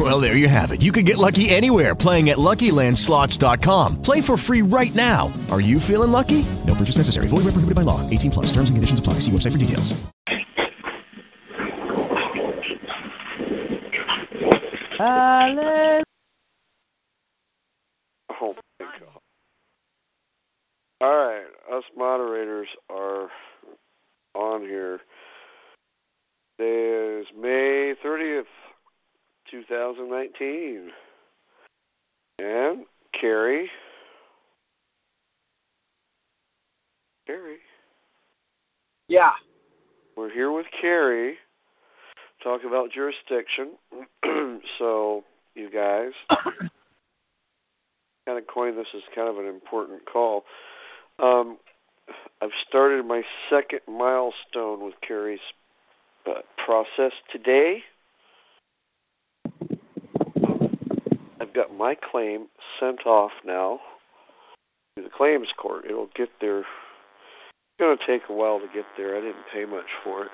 Well, there you have it. You can get lucky anywhere playing at LuckyLandSlots.com. Play for free right now. Are you feeling lucky? No purchase necessary. Void where prohibited by law. 18 plus. Terms and conditions apply. See website for details. Oh my god. All right, us moderators are on here. Today is May 30th, 2019. And Cary. Cary. Yeah. We're here with Cary. Talk about jurisdiction. so, you guys, kind of coined this as kind of an important call. Um, I've started my second milestone with Cary's uh, process today. I've got my claim sent off now to the claims court. It'll get there. It's going to take a while to get there. I didn't pay much for it,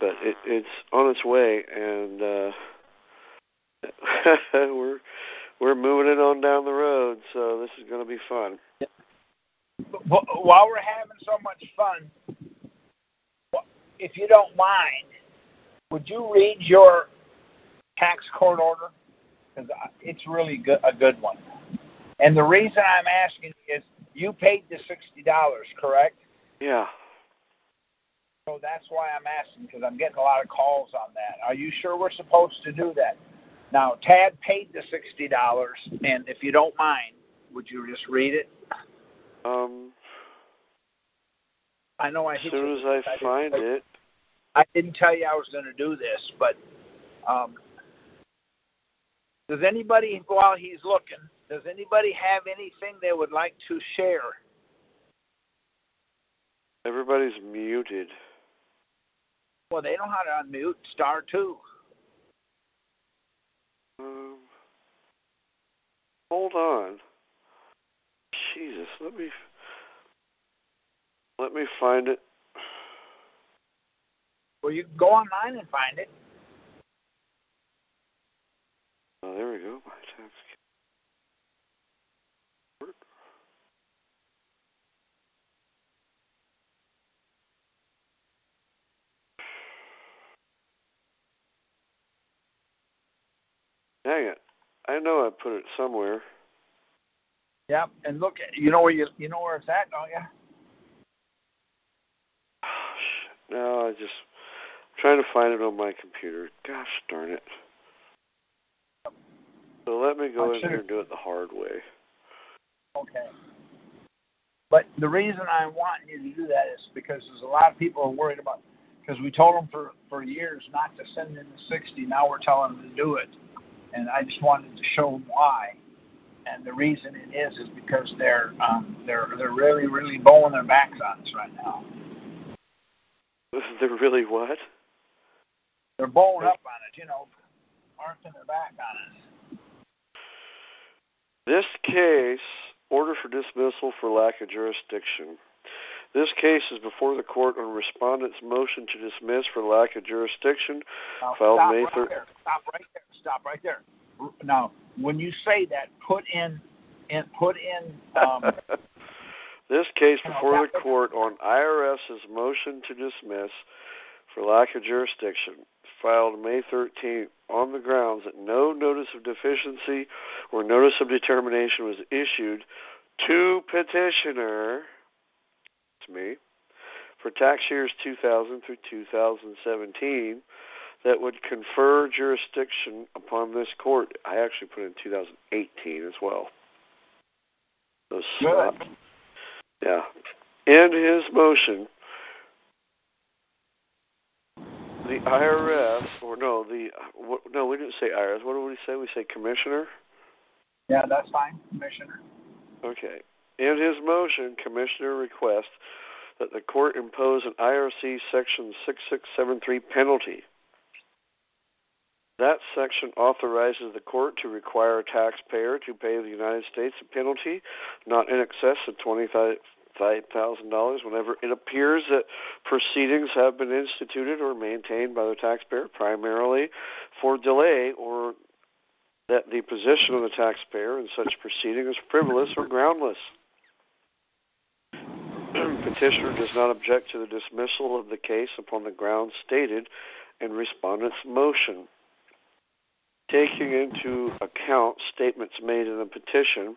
but it, it's on its way, and uh, we're we're moving it on down the road. So this is going to be fun. Wh- While we're having so much fun, if you don't mind, would you read your tax court order? Because it's really good, a good one. And the reason I'm asking is you paid the sixty dollars, correct? Yeah. So that's why I'm asking because I'm getting a lot of calls on that. Are you sure we're supposed to do that? Now, Tad paid the sixty dollars, and if you don't mind, would you just read it? Um, I know I as soon as I didn't find it, I didn't tell you I was going to do this, but um, does anybody, while he's looking, does anybody have anything they would like to share? everybody's muted. Well, they know how to unmute star two. Um, hold on. Jesus, let me let me find it. Well, you can go online and find it. Oh, there we go. My. Dang it! I know I put it somewhere. Yep, and look, you know where you you know where it's at, don't you? No, I just trying to find it on my computer. Gosh darn it. So let me go in here and do it the hard way. Okay. But the reason I'm wanting you to do that is because there's a lot of people are worried about because we told them for for years not to send in the 60. Now we're telling them to do it, and I just wanted to show them why. And the reason it is is because they're um, they're they're really really bowing their backs on us right now. They're really what? They're bowing up on it, you know, arching their back on us. This case, order for dismissal for lack of jurisdiction. This case is before the court on respondent's motion to dismiss for lack of jurisdiction. Now, Filed stop May right thir- there. Stop right there. Stop right there. Now, when you say that, put in, in put in. Um, this case before the court on IRS's motion to dismiss for lack of jurisdiction, filed May 13th on the grounds that no notice of deficiency or notice of determination was issued to petitioner, it's me, for tax years 2000 through 2017 that would confer jurisdiction upon this court. I actually put in 2018 as well. Snot. Yeah. In his motion, the IRS, or no, the what, no, we didn't say IRS. What did we say? We say commissioner. yeah, that's fine, Commissioner. Okay. In his motion, Commissioner requests that the court impose an IRC Section 6673 penalty. That section authorizes the court to require a taxpayer to pay the United States a penalty not in excess of $25,000 whenever it appears that proceedings have been instituted or maintained by the taxpayer primarily for delay or that the position of the taxpayer in such proceeding is frivolous or groundless. Petitioner does not object to the dismissal of the case upon the grounds stated in respondent's motion. Taking into account statements made in the petition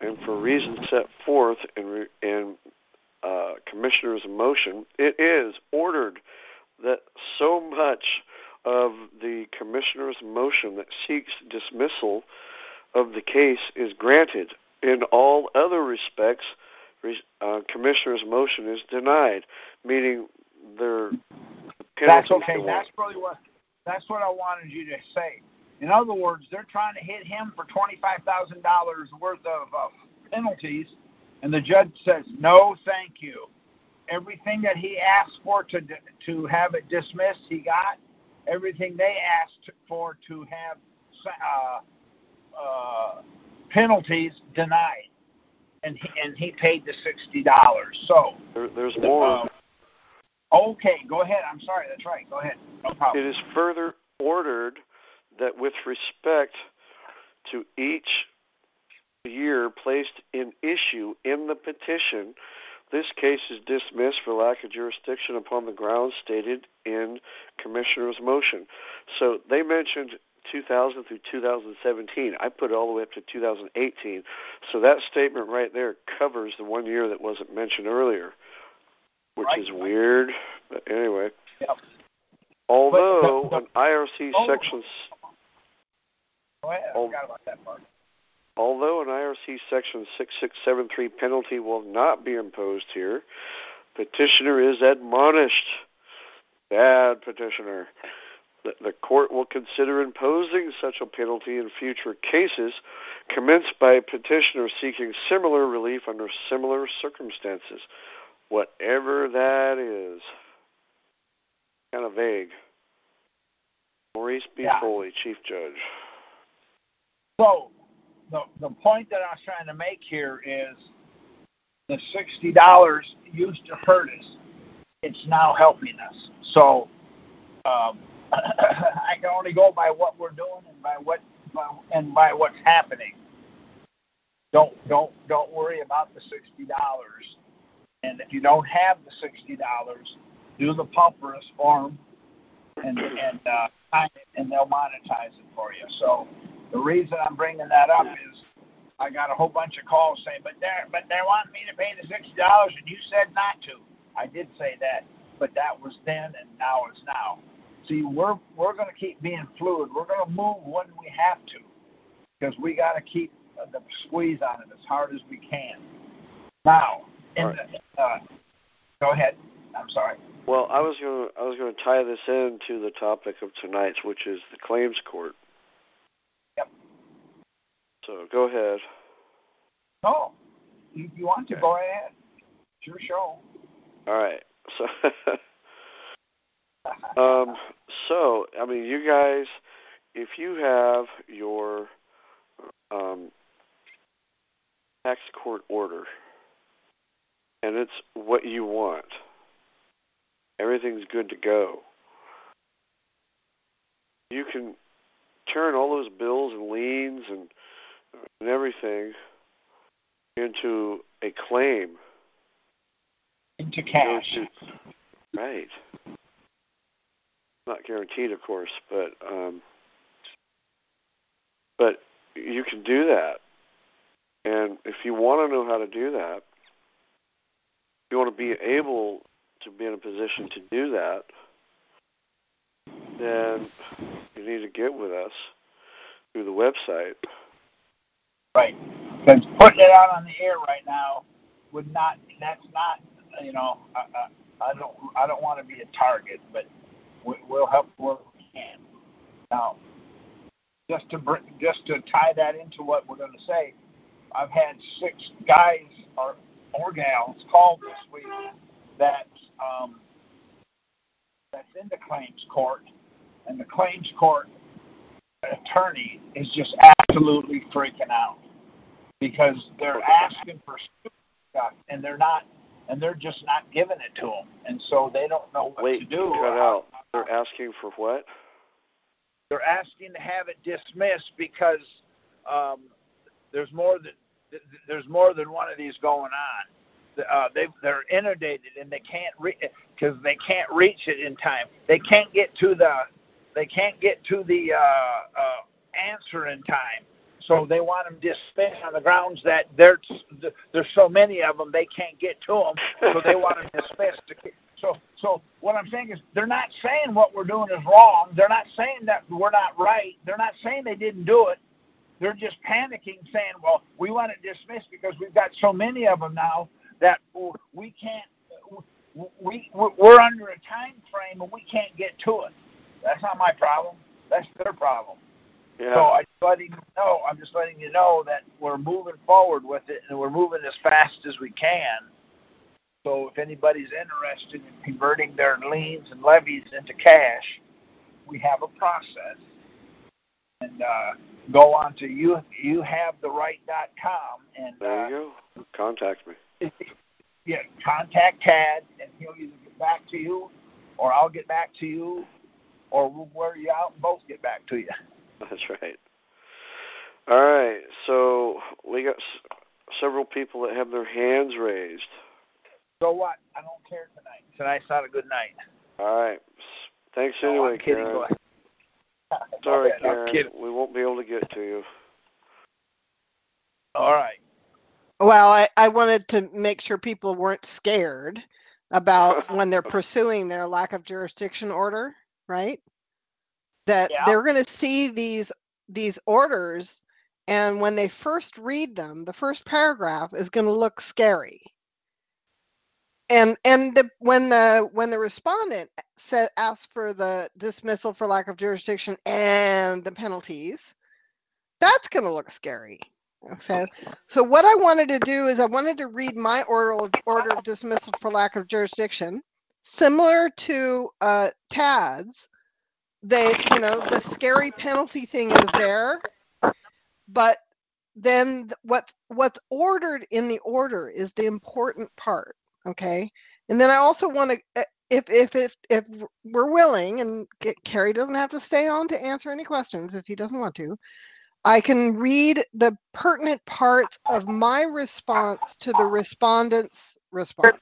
and for reasons set forth in, in uh, Commissioner's motion, it is ordered that so much of the Commissioner's motion that seeks dismissal of the case is granted. In all other respects, uh, Commissioner's motion is denied, meaning their That's okay. That's really what that's what I wanted you to say. In other words, they're trying to hit him for twenty-five thousand dollars worth of uh, penalties, and the judge says no, thank you. Everything that he asked for to to have it dismissed, he got. Everything they asked for to have uh, uh, penalties denied and he, and he paid the sixty dollars. So there, there's more. Uh, okay, go ahead. I'm sorry. That's right. Go ahead. No problem. It is further ordered that with respect to each year placed in issue in the petition, this case is dismissed for lack of jurisdiction upon the grounds stated in Commissioner's motion. So they mentioned 2000 through 2017. I put it all the way up to 2018. So that statement right there covers the one year that wasn't mentioned earlier, which right. is weird. But anyway. Yep. Although but, an IRC oh, section. Ahead. I forgot about that part. Although an IRC section 6673 penalty will not be imposed here, petitioner is admonished. Bad petitioner the court will consider imposing such a penalty in future cases commenced by a petitioner seeking similar relief under similar circumstances, whatever that is. Kind of vague. Maurice B. Yeah. Foley, Chief Judge. So, the the point that I was trying to make here is the sixty dollars used to hurt us. It's now helping us. So, um, I can only go by what we're doing and by what by, and by what's happening. Don't don't don't worry about the sixty dollars. And if you don't have the sixty dollars, do the pauperous form, and and uh, and they'll monetize it for you. So the reason I'm bringing that up is I got a whole bunch of calls saying, but they but they want me to pay the sixty dollars, and you said not to. I did say that, but that was then, and now it's now. See, we're we're going to keep being fluid. We're going to move when we have to, because we got to keep the squeeze on it as hard as we can. Now, in right. the, uh, go ahead. I'm sorry. Well, I was going to I was going to tie this into the topic of tonight's, which is the claims court. So go ahead. No, if you want to, go ahead. It's your show. All right. So um, so, I mean, you guys, if you have your um, tax court order and it's what you want, everything's good to go. You can turn all those bills and liens and and everything into a claim into cash. right not guaranteed, of course, but um, but you can do that. And if you want to know how to do that, you want to be able to be in a position to do that, then you need to get with us through the website. Right. Because putting it out on the air right now would not. That's not. You know, I, I, I don't. I don't want to be a target, but we'll help where we can. Now, just to bring, just to tie that into what we're going to say, I've had six guys or or gals called this week that um, that's in the claims court, and the claims court attorney is just absolutely freaking out because they're asking for stuff and they're not and they're just not giving it to them and so they don't know what Wait, to do cut out. They're asking for what? they're asking to have it dismissed because um, there's more than th- th- there's more than one of these going on. Uh, they they're inundated and they can't because they can't reach it in time. They can't get to the they can't get to the uh, uh, answer in time. So they want them dismissed on the grounds that there's there's so many of them they can't get to them. So they want them dismissed. To, so so what I'm saying is they're not saying what we're doing is wrong. They're not saying that we're not right. They're not saying they didn't do it. They're just panicking, saying, "Well, we want it dismissed because we've got so many of them now that we can't. We we're under a time frame and we can't get to it. That's not my problem. That's their problem." Yeah. So I'm just letting you know. I'm just letting you know that we're moving forward with it, and we're moving as fast as we can. So if anybody's interested in converting their liens and levies into cash, we have a process. And uh, go on to you youhavetheright.com and there you uh, go. Contact me. Yeah, contact Tad, and he'll either get back to you, or I'll get back to you, or we'll wear you out and both get back to you. That's right. All right, so we got s- several people that have their hands raised. So what? I don't care tonight. Tonight's not a good night. All right. Thanks No, anyway, I'm kidding. Karen. Go. Sorry, Go ahead. I'm Karen. kidding. We won't be able to get to you. All right. Well, I, I wanted to make sure people weren't scared about when they're pursuing their lack of jurisdiction order, right? That Yeah. they're going to see these these orders and when they first read them, the first paragraph is going to look scary. And and the, when the when the respondent said asked for the dismissal for lack of jurisdiction and the penalties, that's going to look scary. Okay. So what I wanted to do is I wanted to read my order of, order of dismissal for lack of jurisdiction, similar to uh, Tad's. They, you know, the scary penalty thing is there, but then th- what what's ordered in the order is the important part. Okay. And then I also want to, eh, if if if if we're willing, and G- Cary doesn't have to stay on to answer any questions if he doesn't want to. I can read the pertinent parts of my response to the respondent's response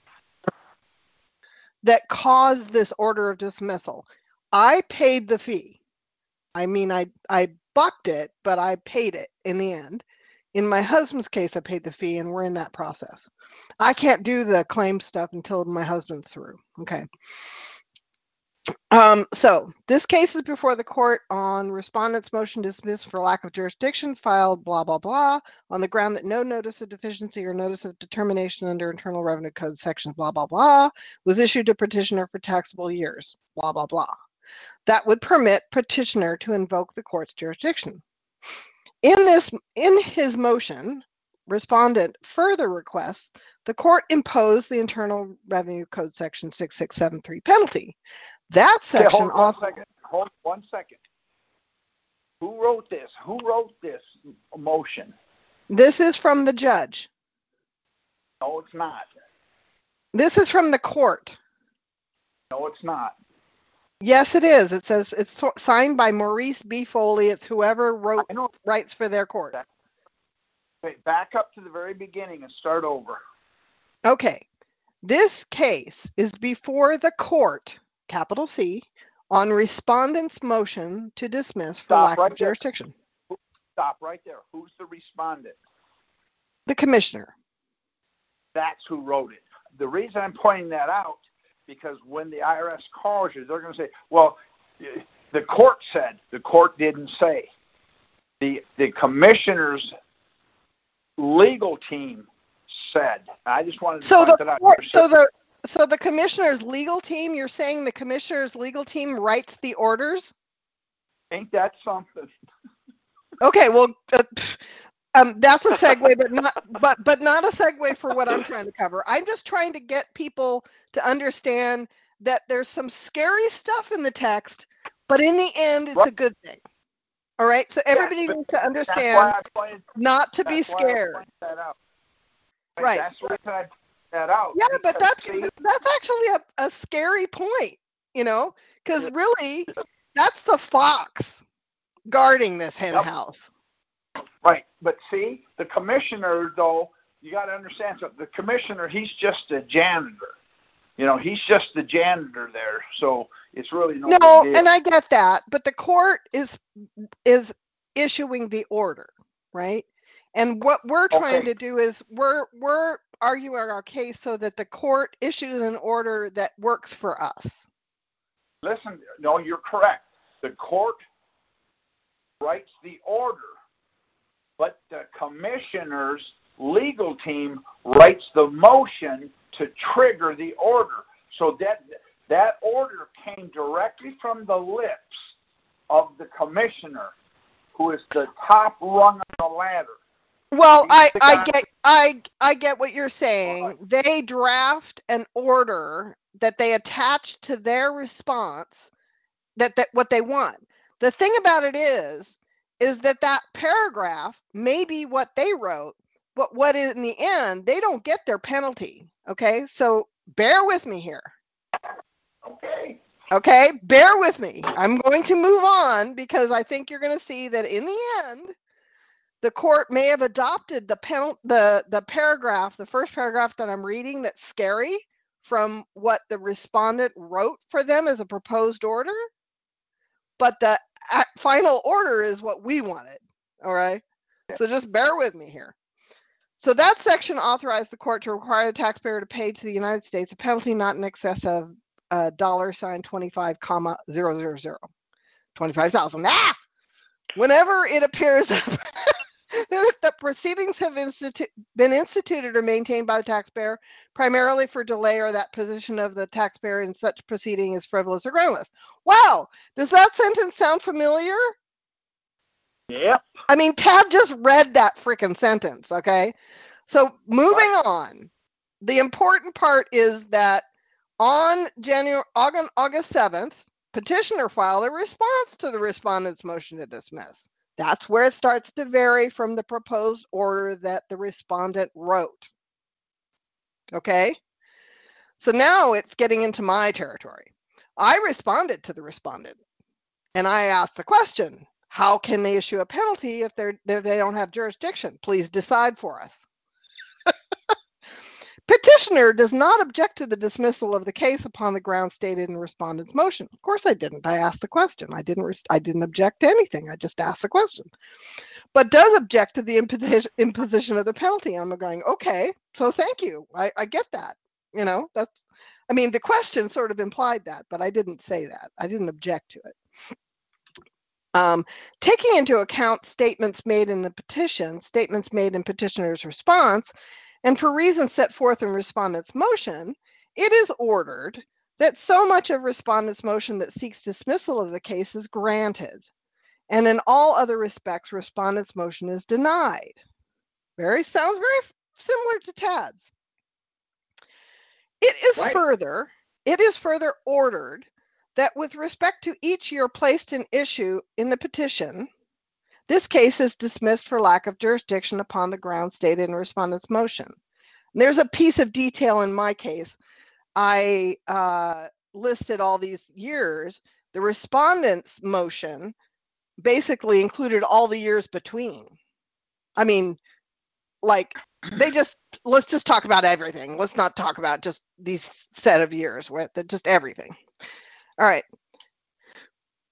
that caused this order of dismissal. I paid the fee. I mean, I, I bucked it, but I paid it in the end. In my husband's case, I paid the fee and we're in that process. I can't do the claim stuff until my husband's through. Okay. Um, so this case is before the court on respondent's motion dismissed for lack of jurisdiction filed blah blah blah on the ground that no notice of deficiency or notice of determination under Internal Revenue Code sections blah blah blah was issued to petitioner for taxable years blah blah blah. That would permit petitioner to invoke the court's jurisdiction. In this in his motion, respondent further requests the court impose the Internal Revenue Code section 6673 penalty. That Okay, section hold one author- second. Hold one second. Who wrote this? Who wrote this motion? This is from the judge. No, it's not. This is from the court. No, it's not. Yes, it is. It says it's so- signed by Maurice B. Foley. It's whoever wrote I know. writes for their court. Okay, back up to the very beginning and start over. Okay. This case is before the court, capital C, on respondent's motion to dismiss for Stop lack right of there. jurisdiction. Stop right there. Who's the respondent? The commissioner. That's who wrote it. The reason I'm pointing that out because when the IRS calls you, they're going to say, "Well, the court said." The court didn't say. The the commissioner's legal team said. I just wanted to So point the that out. so the so the commissioner's legal team, you're saying the commissioner's legal team writes the orders? ain't that something? Okay, well, uh, Um, that's a segue, but not but but not a segue for what I'm trying to cover. I'm just trying to get people to understand that there's some scary stuff in the text, but in the end, it's a good thing. All right, so everybody but needs to understand pointed, not to be that's why I scared. Right. That's the reason I that out. Yeah, but that's see, that's actually a, a scary point, you know, because really, that's the fox guarding this hen Yep. house. Right, but see, the commissioner though, you got to understand something. The commissioner, he's just a janitor. You know, he's just the janitor there, so it's really no. No, and I get that, but the court is is issuing the order, right? And what we're trying Okay. to do is we're we're arguing our case so that the court issues an order that works for us. listen. No, you're correct. The court writes the order, but the commissioner's legal team writes the motion to trigger the order. So that that order came directly from the lips of the commissioner, who is the top rung on the ladder. Well, I I get I I get what you're saying. They draft an order that they attach to their response that that what they want. The thing about it is is that that paragraph may be what they wrote, but what in the end they don't get their penalty. Okay? So bear with me here. Okay. Okay? Bear with me. I'm going to move on because I think you're going to see that in the end the court may have adopted the penal- the the paragraph, the first paragraph that I'm reading that's scary from what the respondent wrote for them as a proposed order, but the final order is what we wanted. All right. So just bear with me here. So that section authorized the court to require the taxpayer to pay to the United States a penalty not in excess of uh, dollar sign 25 comma zero zero zero. 25,000. Ah! Whenever it appears that proceedings have institu- been instituted or maintained by the taxpayer primarily for delay or that position of the taxpayer in such proceeding is frivolous or groundless. Wow, does that sentence sound familiar? Yep. I mean, Tad just read that freaking sentence, okay? So moving on, the important part is that on January August, August 7th, petitioner filed a response to the respondent's motion to dismiss. That's where it starts to vary from the proposed order that the respondent wrote. Okay? So now it's getting into my territory. I responded to the respondent and I asked the question how can they issue a penalty if they're, they don't have jurisdiction? Please decide for us. Petitioner does not object to the dismissal of the case upon the ground stated in respondent's motion. Of course I didn't. I asked the question. I didn't I didn't object to anything. I just asked the question. But does object to the imposi- imposition of the penalty. I'm going, okay, so thank you. I, I get that. You know, that's I mean the question sort of implied that, but I didn't say that. I didn't object to it. Um, taking into account statements made in the petition, statements made in petitioner's response, and for reasons set forth in respondent's motion, it is ordered that so much of respondent's motion that seeks dismissal of the case is granted, and in all other respects, respondent's motion is denied. Very sounds very similar to Tad's. It is Right. further, it is further ordered that with respect to each year placed in issue in the petition, this case is dismissed for lack of jurisdiction upon the ground stated in respondent's motion. There's a piece of detail in my case. I uh, listed all these years. The respondent's motion basically included all the years between. I mean, like they just let's just talk about everything. Let's not talk about just these set of years with just everything. All right.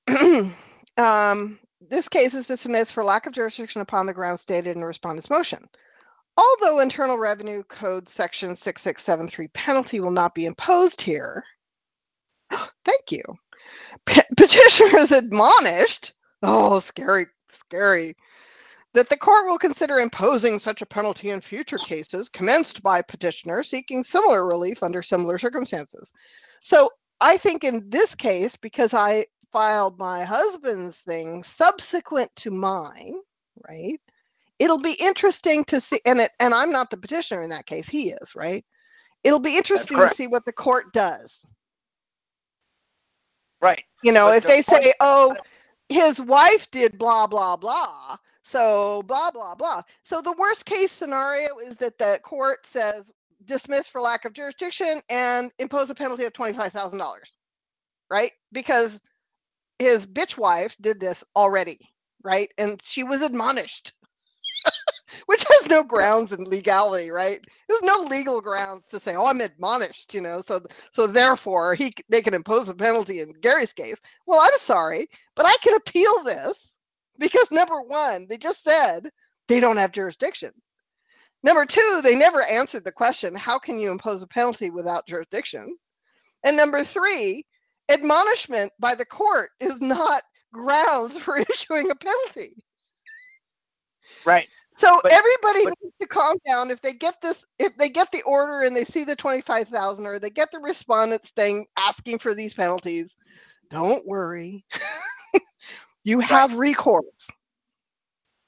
um, this case is dismissed for lack of jurisdiction upon the ground stated in the respondent's motion. Although Internal Revenue Code Section 6673 penalty will not be imposed here, thank you. Pe- petitioner is admonished, oh, scary, scary, that the court will consider imposing such a penalty in future cases commenced by petitioner seeking similar relief under similar circumstances. So I think in this case, because I filed my husband's thing subsequent to mine, right? it'll be interesting to see and it and i'm not the petitioner in that case he is right? It'll be interesting to see what the court does. Right. you know But if the they point- say oh his wife did blah blah blah so blah blah blah. So the worst case scenario is that the court says dismiss for lack of jurisdiction and impose a penalty of $25000 right? Because his bitch wife did this already right? And she was admonished which has no grounds in legality right? There's no legal grounds to say oh i'm admonished you know? So so therefore he they can impose a penalty in gary's case. Well i'm sorry but i can appeal this because number one they just said they don't have jurisdiction. Number two they never answered the question how can you impose a penalty without jurisdiction? And number three admonishment by the court is not grounds for issuing a penalty Right. so But- everybody but- needs to calm down. If they get this, if they get the order and they see the twenty-five thousand, or they get the respondents thing asking for these penalties, don't worry. you have recourse.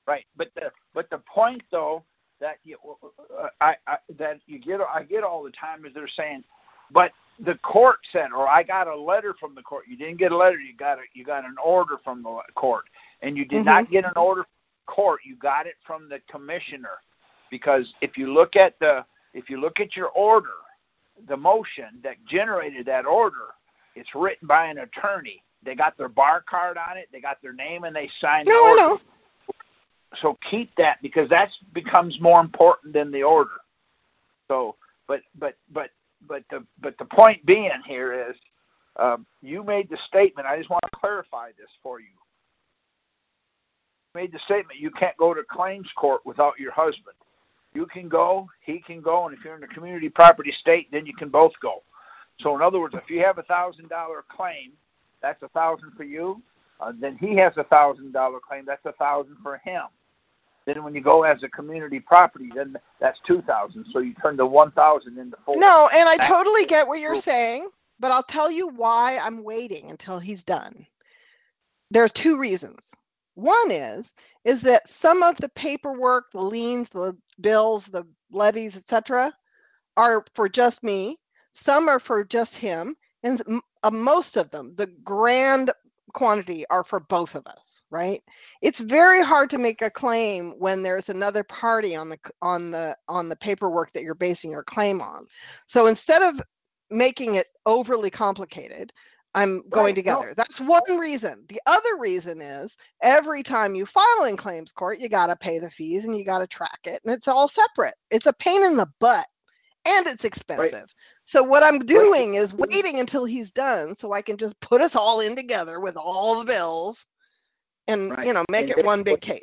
Right. But the but the point though that you uh, I, I that you get I get all the time is they're saying, but the court said, or I got a letter from the court. You didn't get a letter. You got a you got an order from the court, and you did not mm-hmm. get an order from the court. You got it from the commissioner, because if you look at the if you look at your order, the motion that generated that order, it's written by an attorney. They got their bar card on it. They got their name, and they signed No, the know. so keep that because that becomes more important than the order. So, but but but but the but the point being here is, um, you made the statement. I just want to clarify this for you. You made the statement you can't go to claims court without your husband. You can go, he can go, and if you're in a community property state, then you can both go. So, in other words, if you have a thousand dollar claim, that's a thousand for you. Uh, then he has a thousand dollar claim. That's a thousand for him. Then when you go as a community property, then that's two thousand. So you turn the one thousand into four. No, and I totally get what you're saying, but I'll tell you why I'm waiting until he's done. There are two reasons. One is is that some of the paperwork, the liens, the bills, the levies, etc., are for just me. Some are for just him, and uh, most of them, the grand quantity, are for both of us. Right? It's very hard to make a claim when there's another party on the on the on the paperwork that you're basing your claim on. So instead of making it overly complicated, I'm going Right, no. together. That's one reason. The other reason is every time you file in claims court, you got to pay the fees and you got to track it, and it's all separate. It's a pain in the butt and it's expensive. So what I'm doing is waiting until he's done so I can just put us all in together with all the bills and Right. you know make And it one big case.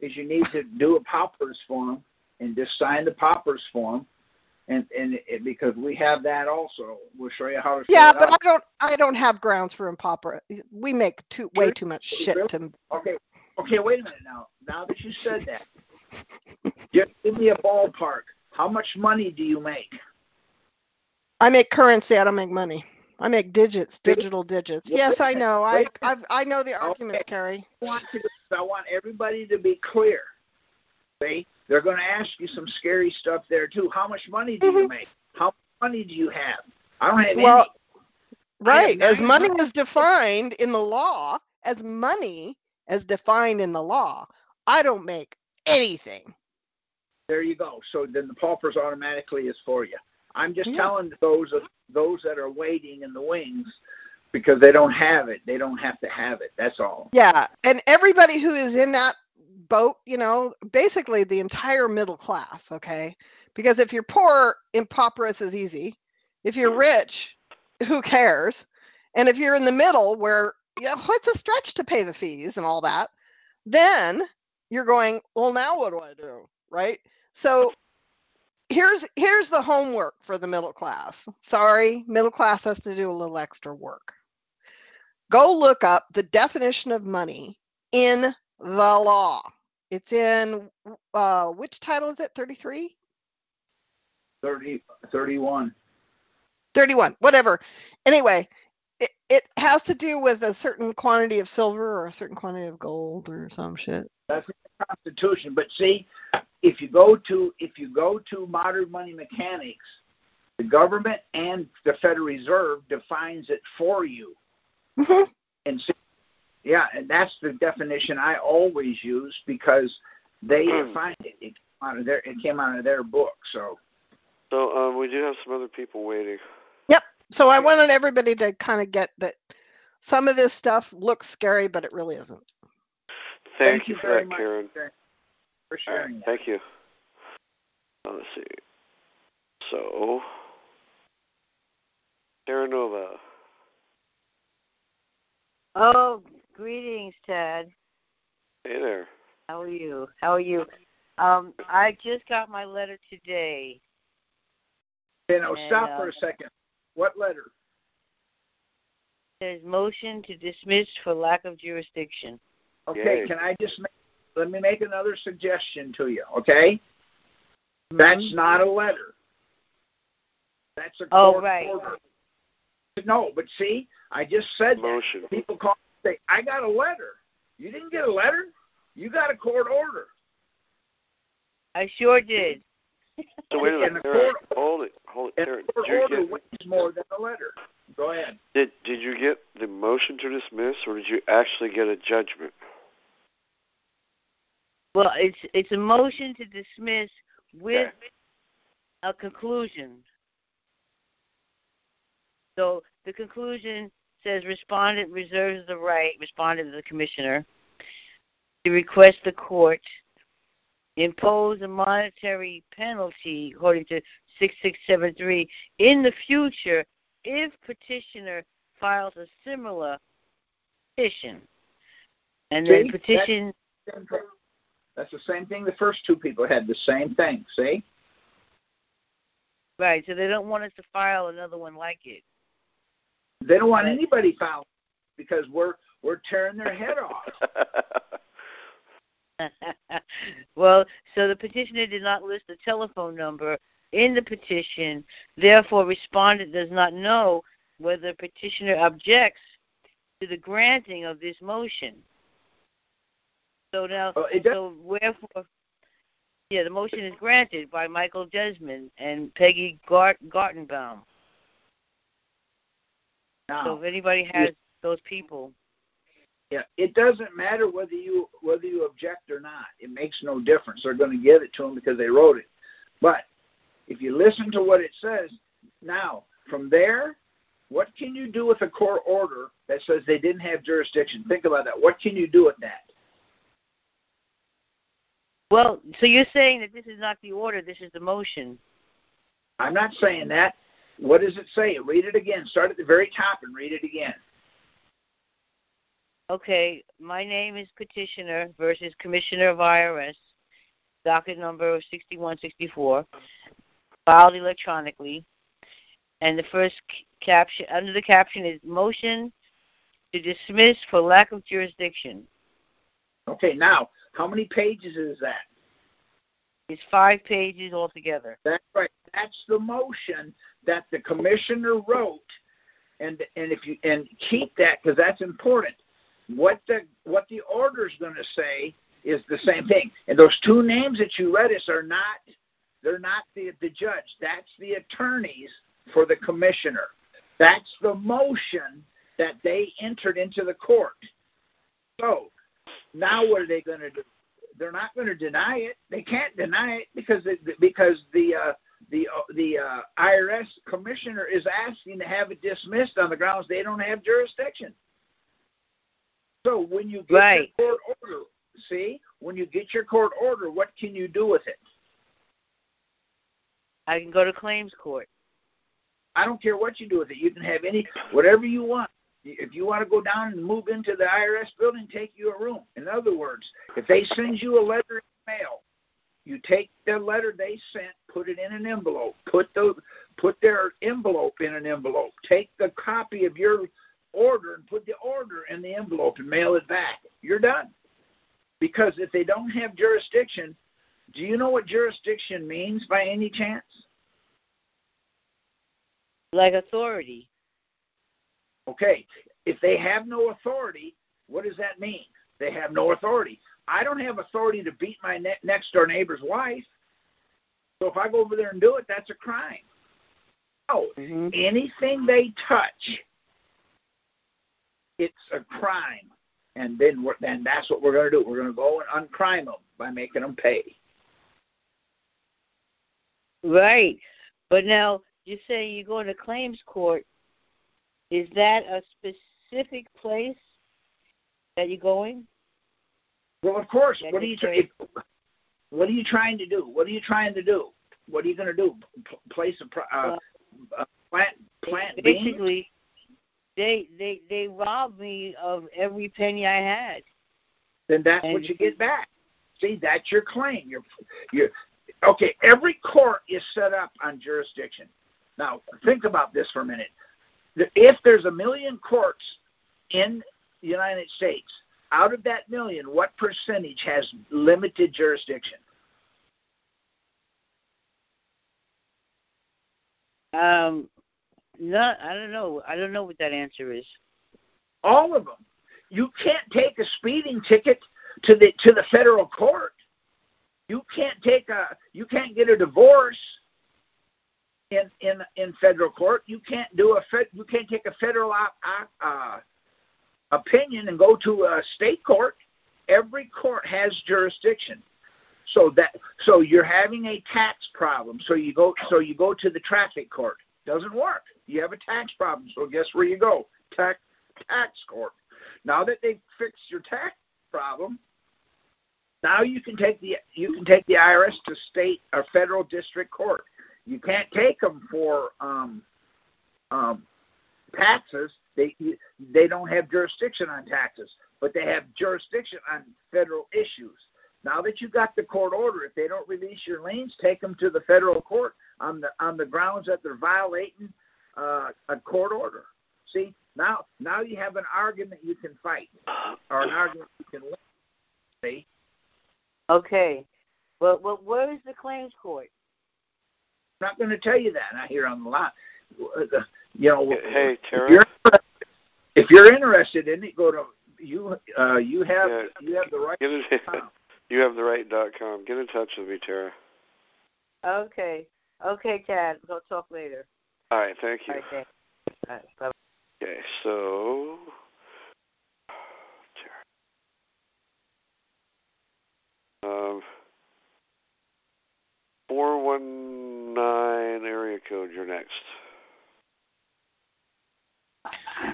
Is you need to do a poppers form and just sign the poppers form, and and it, because we have that also. We'll show you how to. Yeah, but I don't I don't have grounds for impopera. We make too way too much shit to Okay, okay, wait a minute now. Now that you said that, just give me a ballpark. How much money do you make? I make currency, I don't make money. I make digits, digital digits. Yes, I know. I I've, I know the arguments, Okay. Cary. I want, to, I want everybody to be clear. See, they're going to ask you some scary stuff there too. How much money do you Mhm. make? How much money do you have? I don't have Well, any. I have Right. As money is defined in the law, as money as defined in the law, I don't make anything. There you go. So then the paupers automatically is for you. I'm just Yeah. telling those of those that are waiting in the wings because they don't have it. They don't have to have it. That's all. Yeah. And everybody who is in that boat, you know, basically the entire middle class, okay? Because if you're poor, impoperous is easy. If you're rich, who cares? And if you're in the middle where, you know, it's a stretch to pay the fees and all that, then you're going, well, now what do I do? Right? So here's here's the homework for the middle class. Sorry, middle class has to do a little extra work. Go look up the definition of money in the law. It's in uh, which title is it? 33? 30, 31. 31, whatever. Anyway, it, it has to do with a certain quantity of silver or a certain quantity of gold or some shit. That's in the Constitution. But see, if you go to if you go to modern money mechanics, the government and the Federal Reserve defines it for you. Mhm. And see, yeah, and that's the definition I always use because they Hmm. defined it. It came out of their it came out of their book. So So um, we do have some other people waiting. Yep. So I wanted everybody to kind of get that some of this stuff looks scary, but it really isn't. Thank, you for very that, much Karen. for sharing that. thank you. Uh, let's see. So, Terra Nova. Oh, greetings, Ted. Hey there. How are you? How are you? Um, I just got my letter today. You know, And, stop uh, for a second. What letter? There's motion to dismiss for lack of jurisdiction. Okay, Yay. can I just make, let me make another suggestion to you? Okay, that's mm-hmm. not a letter. That's a Oh, court right. order. No, but see, I just said that. People call and say, "I got a letter." You didn't get a letter. You got a court order. I sure did. So wait a minute. Hold it, hold it, court Did order get weighs more than a letter. Go ahead. did did you get the motion to dismiss, or did you actually get a judgment? Well, it's it's a motion to dismiss with Okay. a conclusion. So the conclusion says respondent reserves the right, respondent is the commissioner, to request the court impose a monetary penalty according to 6673 in the future if petitioner files a similar petition. And then petition. That's the same thing the first two people had. The same thing. See? right, so they don't want us to file another one like it. They don't want anybody filing because we're we're tearing their head off. well, so the petitioner did not list the telephone number in the petition. Therefore, respondent does not know whether petitioner objects to the granting of this motion. So now, does- so wherefore, yeah, the motion is granted by Michael Desmond and Peggy Gart- Gartenbaum. So if anybody has those people, yeah, it doesn't matter whether you whether you object or not. It makes no difference. They're going to give it to them because they wrote it. But if you listen to what it says, now from there, what can you do with a court order that says they didn't have jurisdiction? Think about that. What can you do with that? Well, so you're saying that this is not the order, this is the motion. I'm not saying that. What does it say? Read it again. Start at the very top and read it again. Okay, my name is Petitioner versus Commissioner of IRS, docket number 6164, filed electronically. And the first caption, under the caption is motion to dismiss for lack of jurisdiction. Okay, now, how many pages is that? It's five pages altogether. That's right. That's the motion that the commissioner wrote, and and if you and keep that because that's important. What the what the order is going to say is the same thing. And those two names that you read us are not they're not the the judge. That's the attorneys for the commissioner. That's the motion that they entered into the court. So now what are they going to do? They're not going to deny it. They can't deny it because it, because the uh, the uh, the uh, IRS commissioner is asking to have it dismissed on the grounds they don't have jurisdiction. So when you get Right. your court order, see, when you get your court order, what can you do with it? I can go to claims court. I don't care what you do with it. You can have any whatever you want. If you want to go down and move into the IRS building, take you a room. In other words, if they send you a letter in the mail, you take the letter they sent, put it in an envelope, put the put their envelope in an envelope, take the copy of your order and put the order in the envelope and mail it back. You're done. Because if they don't have jurisdiction, do you know what jurisdiction means by any chance? Like authority. Okay, if they have no authority, what does that mean? They have no authority. I don't have authority to beat my ne- next door neighbor's wife. So if I go over there and do it, that's a crime. No, Mm-hmm. anything they touch, it's a crime. And then we're, then that's what we're going to do. We're going to go and uncrime them by making them pay. Right. But now you say you go to claims court. Is that a specific place that you're going? Well, of course. That What are you trying? What are you trying to do? What are you trying to do? What are you going to do? P- place a uh, uh, plant plant beans? Basically, they they they robbed me of every penny I had. Then that's what you get back. See, that's your claim. You're you're okay. Every court is set up on jurisdiction. Now, think about this for a minute. If there's a million courts in the United States, out of that million, what percentage has limited jurisdiction? Um, not I don't know. I don't know what that answer is. All of them. You can't take a speeding ticket to the to the federal court. You can't take a you can't get a divorce in in in federal court. You can't do a you can't take a federal uh, opinion and go to a state court. Every court has jurisdiction. So that so you're having a tax problem. So you go so you go to the traffic court. Doesn't work. You have a tax problem. So guess where you go? Tax tax court. Now that they've fixed your tax problem, now you can take the you can take the IRS to state or federal district court. You can't take them for um, um, taxes. They they don't have jurisdiction on taxes, but they have jurisdiction on federal issues. Now that you got the court order, if they don't release your liens, take them to the federal court on the on the grounds that they're violating uh, a court order. See, now now you have an argument you can fight, or an argument you can win. See, Okay. Well, well, where is the claims court? I'm not going to tell you that. I hear on the line. You know, Hey, if Tara. you're if you're interested in it, go to you. Uh, you have Yeah. you have the right. Get it. you have the right dot com. Get in touch with me, Tara. Okay. Okay, Chad. We'll talk later. All right. Thank you. All right, thanks. All right, bye. Okay, so um, four one nine area code. You're next.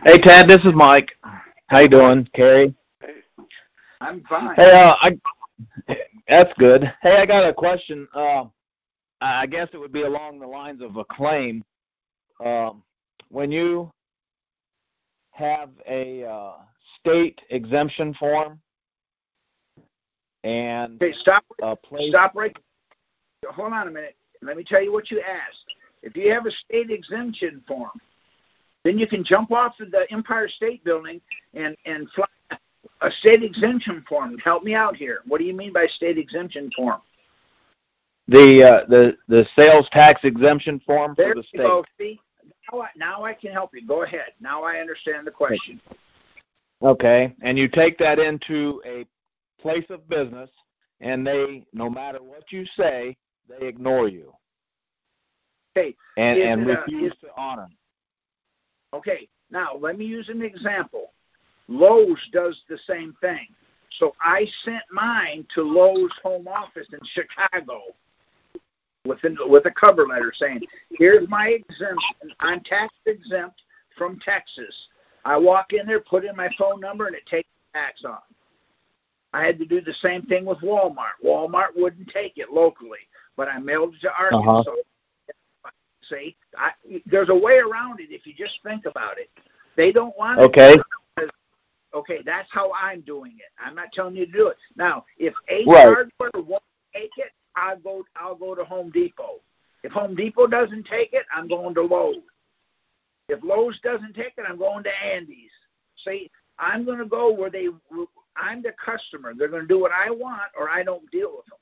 Hey Tad, this is Mike. How you doing, Cary? Hey, I'm fine. Hey, uh, I that's good. Hey, I got a question. Uh, I guess it would be along the lines of a claim. Um, when you have a uh, state exemption form and Okay, stop. a place, Stop right. Hold on a minute. Let me tell you what you asked. If you have a state exemption form, then you can jump off of the Empire State Building and and fly a state exemption form. Help me out here. What do you mean by state exemption form? the uh, the the sales tax exemption form There for the you state. go. See, now I, now I can help you. Go ahead. Now I understand the question. Okay, and you take that into a place of business, and they, no matter what you say, they ignore you Okay. and Is and it, uh, to honor. Okay, now let me use an example. Lowe's does the same thing. So I sent mine to Lowe's home office in Chicago with a, with a cover letter saying, "Here's my exemption. I'm tax exempt from Texas." I walk in there, put in my phone number, and it takes the tax off. I had to do the same thing with Walmart. Walmart wouldn't take it locally, but I mailed it to Arkansas. See, I, there's a way around it if you just think about it. They don't want it. Okay. Okay, that's how I'm doing it. I'm not telling you to do it. Now, if Ace Right. Hardware won't take it, I'll go. I'll go to Home Depot. If Home Depot doesn't take it, I'm going to Lowe's. If Lowe's doesn't take it, I'm going to Andy's. See, I'm going to go where they. I'm the customer. They're going to do what I want, or I don't deal with them.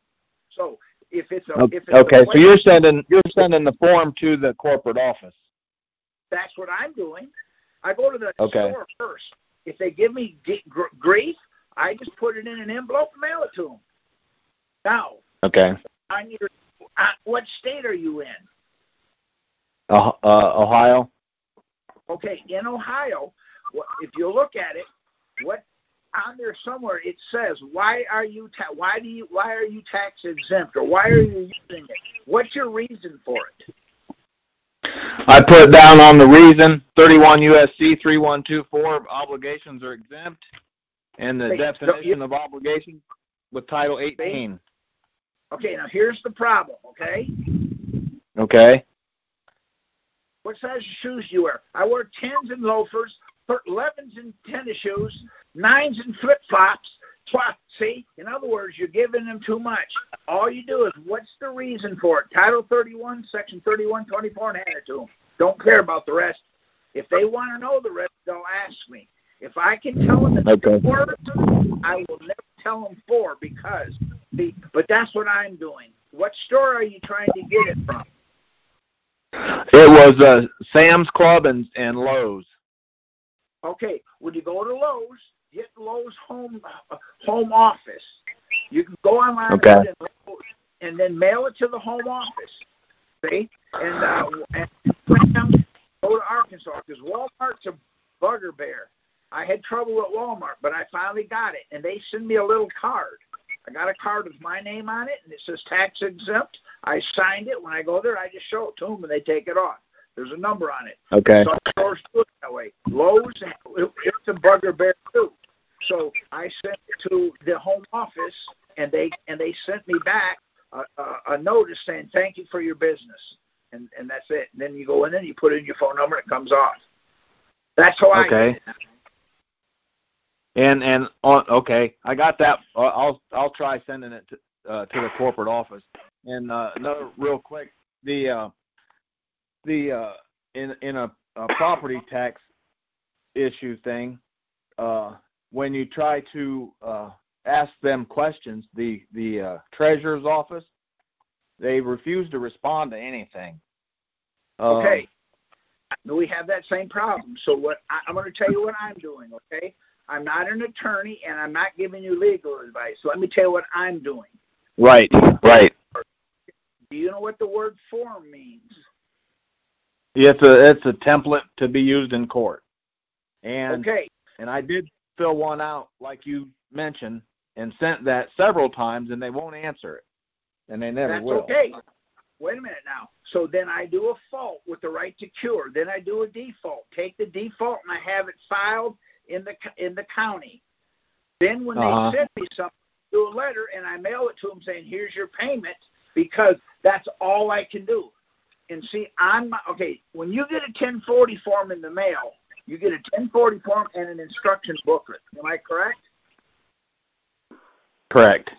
So if it's a, if it's a Okay, so you're sending you're sending the form to the corporate office. That's what I'm doing. I go to the Okay. store first. If they give me g- gr- grief, I just put it in an envelope and mail it to them. Now, Okay. on your, uh, what state are you in? Uh, uh, Ohio. Okay, in Ohio, if you look at it, what on there somewhere it says, why are you ta- why do you why are you tax exempt or why are you using it? What's your reason for it? I put down on the reason 31 USC 3124 obligations are exempt, and the so definition you- of obligation with Title 18. Okay, now here's the problem. Okay, Okay. what size of shoes do you wear? I wear tens and loafers, thir- elevens and tennis shoes, nines and flip flops. See, in other words, you're giving them too much. All you do is, what's the reason for it? Title 31, Section 3124, and hand it to them. Don't care about the rest. If they want to know the rest, they'll ask me. If I can tell them it's Okay. four, I will never tell them four because, see, but that's what I'm doing. What store are you trying to get it from? It was uh, Sam's Club and and Lowe's. Okay, when you go to Lowe's, get Lowe's home uh, home office. You can go online Okay. and, and then mail it to the home office. See, and uh, and go to Arkansas because Walmart's a bugger bear. I had trouble at Walmart, but I finally got it, and they send me a little card. I got a card with my name on it, and it says tax exempt. I signed it. When I go there, I just show it to them, and they take it off. There's a number on it. Okay. Some stores do it that way. Lowe's, it- it's a bugbear too. So I sent it to the home office, and they and they sent me back a, a, a notice saying thank you for your business, and and that's it. And then you go in and you put in your phone number, and it comes off. That's how I Okay. And and on okay, I got that. Uh, I'll I'll try sending it to uh, to the corporate office. And uh, another real quick, the uh, the uh, in in a, a property tax issue thing, uh, when you try to uh, ask them questions, the the uh, treasurer's office, they refuse to respond to anything. Um, Okay. we have that same problem. So what I, I'm going to tell you what I'm doing. Okay, I'm not an attorney, and I'm not giving you legal advice. So let me tell you what I'm doing. Right. Right. Do you know what the word form means? It's a it's a template to be used in court. And Okay. and I did fill one out like you mentioned and sent that several times and they won't answer it. And they never That's will. okay. Wait a minute now. So then I do a fault with the right to cure. Then I do a default. Take the default and I have it filed in the in the county. Then when Uh-huh. they send me something, do a letter and I mail it to them saying, "Here's your payment," because that's all I can do. And see, I'm okay. When you get a 1040 form in the mail, you get a 1040 form and an instruction booklet. Am I correct? Correct.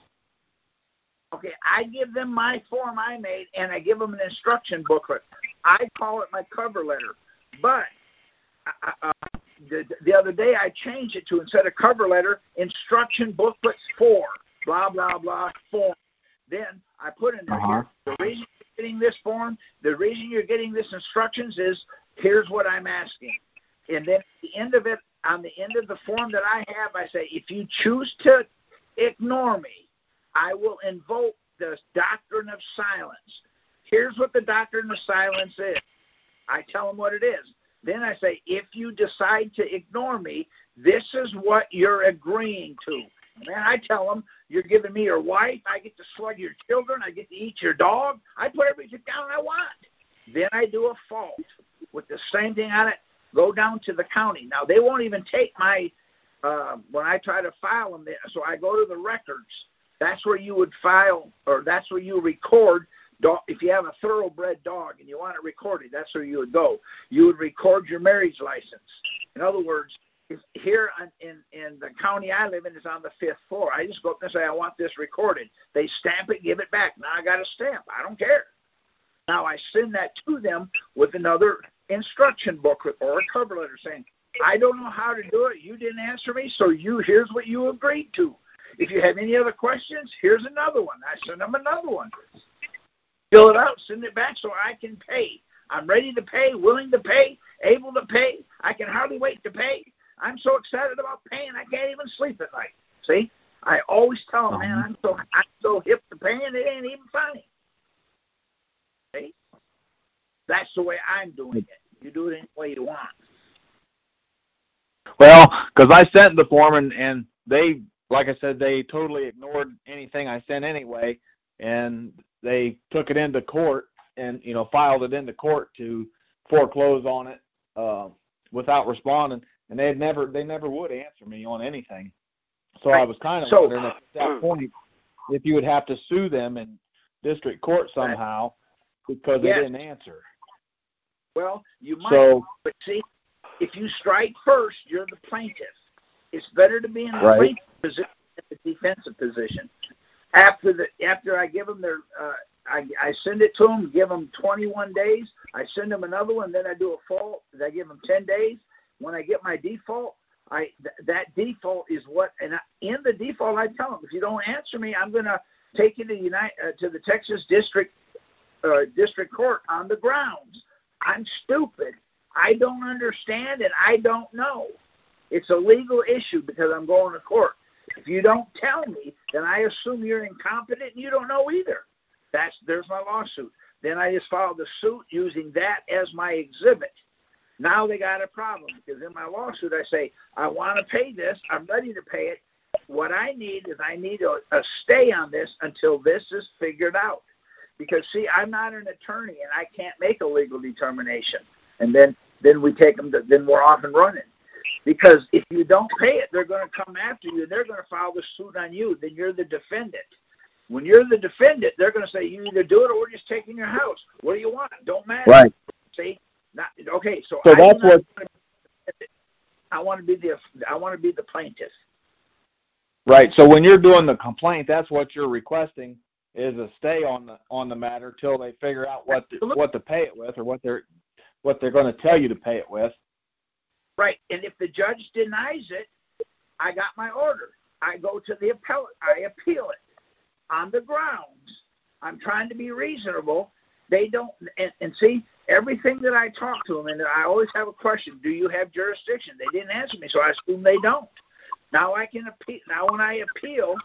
Okay, I give them my form I made, and I give them an instruction booklet. I call it my cover letter. But uh, uh, the, the other day I changed it to instead of cover letter, instruction booklets for blah blah blah form. Then I put in there Uh-huh. here, the reason you're getting this form, the reason you're getting this instructions is here's what I'm asking. And then at the end of it, on the end of the form that I have, I say if you choose to ignore me, I will invoke the doctrine of silence. Here's what the doctrine of silence is. I tell them what it is. Then I say, if you decide to ignore me, this is what you're agreeing to. Man, I tell them, you're giving me your wife. I get to slug your children. I get to eat your dog. I put everything down I want. Then I do a fault with the same thing on it. Go down to the county. Now they won't even take my uh, when I try to file them. So I go to the records. That's where you would file, or that's where you record. Dog, if you have a thoroughbred dog and you want it recorded, that's where you would go. You would record your marriage license. In other words, here in in the county I live in is on the fifth floor. I just go up and say I want this recorded. They stamp it, give it back. Now I got a stamp. I don't care. Now I send that to them with another instruction booklet or a cover letter saying, I don't know how to do it. You didn't answer me, so you here's what you agreed to. If you have any other questions, here's another one. I send them another one. Fill it out, send it back so I can pay. I'm ready to pay, willing to pay, able to pay. I can hardly wait to pay. I'm so excited about pain, I can't even sleep at night. See, I always tell them, man, I'm so I'm so hip to pain, it ain't even funny. See, that's the way I'm doing it. You do it any way you want. Well, because I sent the form and, and they, like I said, they totally ignored anything I sent anyway, and they took it into court and you know filed it into court to foreclose on it uh, without responding, and they had never they never would answer me on anything. So I was kind of So- wondering if at that point if you would have to sue them in district court somehow because they didn't answer. Well, you might, So but see, if you strike first, you're the plaintiff. It's better to be in the Right. plaintiff position than the defensive position. After the after I give them their, uh, I I send it to them, give them 21 days. I send them another one, then I do a fault. I give them 10 days. When I get my default, I th- that default is what, and I, in the default, I tell them if you don't answer me, I'm gonna take you to the unite uh, to the Texas District uh, District Court on the grounds I'm stupid. I don't understand and I don't know. It's a legal issue because I'm going to court. If you don't tell me, then I assume you're incompetent and you don't know either. That's there's my lawsuit. Then I just filed the suit using that as my exhibit. Now they got a problem because in my lawsuit I say I want to pay this. I'm ready to pay it. What I need is I need a, a stay on this until this is figured out. Because see i'm not an attorney and i can't make a legal determination. And then then we take them to, then we're off and running. Because if you don't pay it they're going to come after you they're going to file the suit on you then you're the defendant. When you're the defendant they're going to say you either do it or we're just taking your house. What do you want? Don't matter. Right. see not okay so, So I that's what- i want to be the i want to be the plaintiff Right. So when you're doing the complaint, that's what you're requesting is a stay on the on the matter till they figure out what to, what to pay it with or what they're what they're going to tell you to pay it with. Right. And if the judge denies it, I got my order. I go to the appellate. I appeal it on the grounds. I'm trying to be reasonable. They don't, and, and see, everything that I talk to them, and I always have a question do you have jurisdiction? They didn't answer me, so I assume they don't. Now I can appeal. Now when I appeal,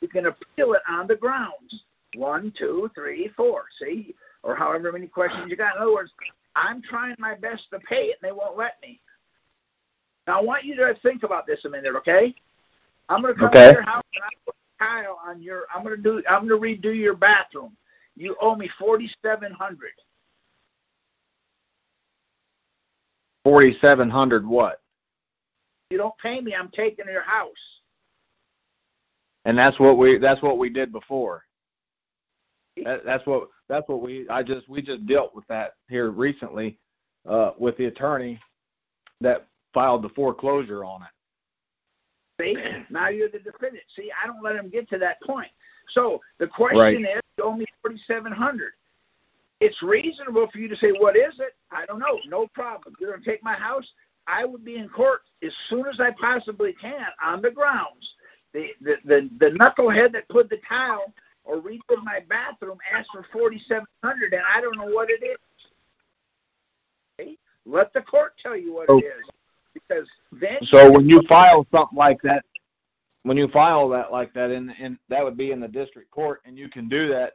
you can appeal it on the grounds. One, two, three, four. See, or however many questions you got. In other words, I'm trying my best to pay it, and they won't let me. Now I want you to think about this a minute, okay? I'm going to come Okay. to your house and I put tile on your. I'm going to do. I'm going to redo your bathroom. You owe me forty seven hundred. Forty seven hundred what? You don't pay me, I'm taking your house. And that's what we that's what we did before. That, that's what that's what we I just we just dealt with that here recently uh, with the attorney that filed the foreclosure on it. See, now you're the defendant. See, I don't let them get to that point. So the question Right. is, you owe me forty seven hundred. It's reasonable for you to say, "What is it?" I don't know. No problem. You're going to take my house. I would be in court as soon as I possibly can on the grounds. The the the, the knucklehead that put the tile or redid my bathroom asked for forty seven hundred, and I don't know what it is. Okay? Let the court tell you what it is, because then. So when you file something like that, when you file that like that, in in that would be in the district court, and you can do that.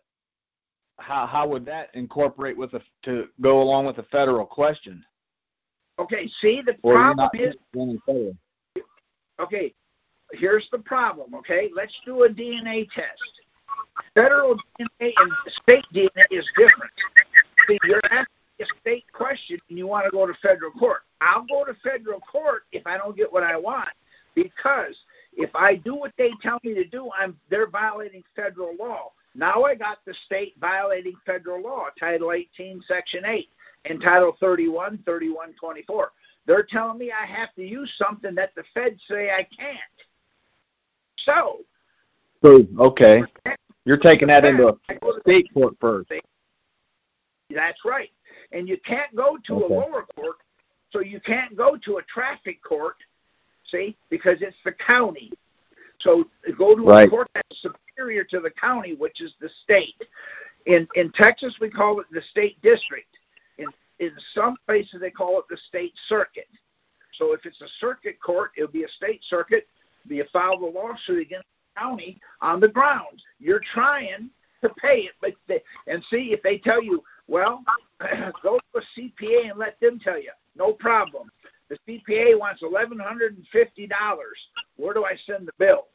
How how would that incorporate with a to go along with the federal question? Okay, see the Or problem is okay, here's the problem, okay? Let's do a DNA test. Federal DNA and state DNA is different. See, you're asking a state question and you want to go to federal court. I'll go to federal court if I don't get what I want because if I do what they tell me to do, I'm they're violating federal law. Now I got the state violating federal law, Title 18, Section 8, and Title 31, 31, 24. They're telling me I have to use something that the feds say I can't. So, So okay, you're taking that into a state court first. That's right. And you can't go to Okay. a lower court, so you can't go to a traffic court, see, because it's the county. So go to Right. a court that's superior to the county, which is the state. In in Texas, we call it the state district. In in some places, they call it the state circuit. So if it's a circuit court, it'll be a state circuit. You filed a lawsuit against the county on the grounds you're trying to pay it, but they, and see if they tell you, well, go to a CPA and let them tell you. No problem. The CPA wants eleven hundred and fifty dollars. Where do I send the bill?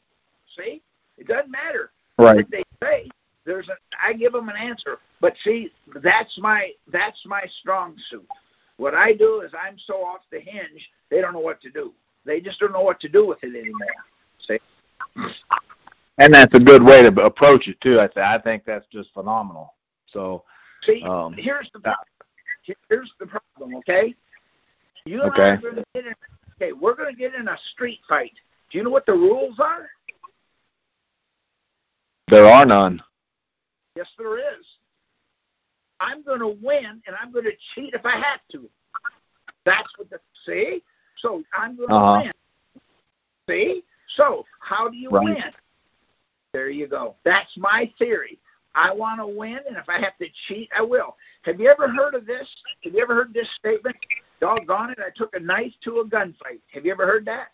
See, it doesn't matter Right. what they say. There's a, I give them an answer, but see, that's my that's my strong suit. What I do is I'm so off the hinge, they don't know what to do. They just don't know what to do with it anymore. See, And that's a good way to approach it too. I th- I think that's just phenomenal. So see, Um, here's the problem. Here's the problem. Okay, you and I are going to get in. Okay, we're going to get in a street fight. Do you know what the rules are? There are none. Yes, there is. I'm going to win, and I'm going to cheat if I have to. That's what the see. So I'm going to Uh-huh. win. See. So how do you Right. win? There you go. That's my theory. I want to win, and if I have to cheat, I will. Have you ever heard of this? Have you ever heard this statement? Doggone it! I took a knife to a gunfight. Have you ever heard that?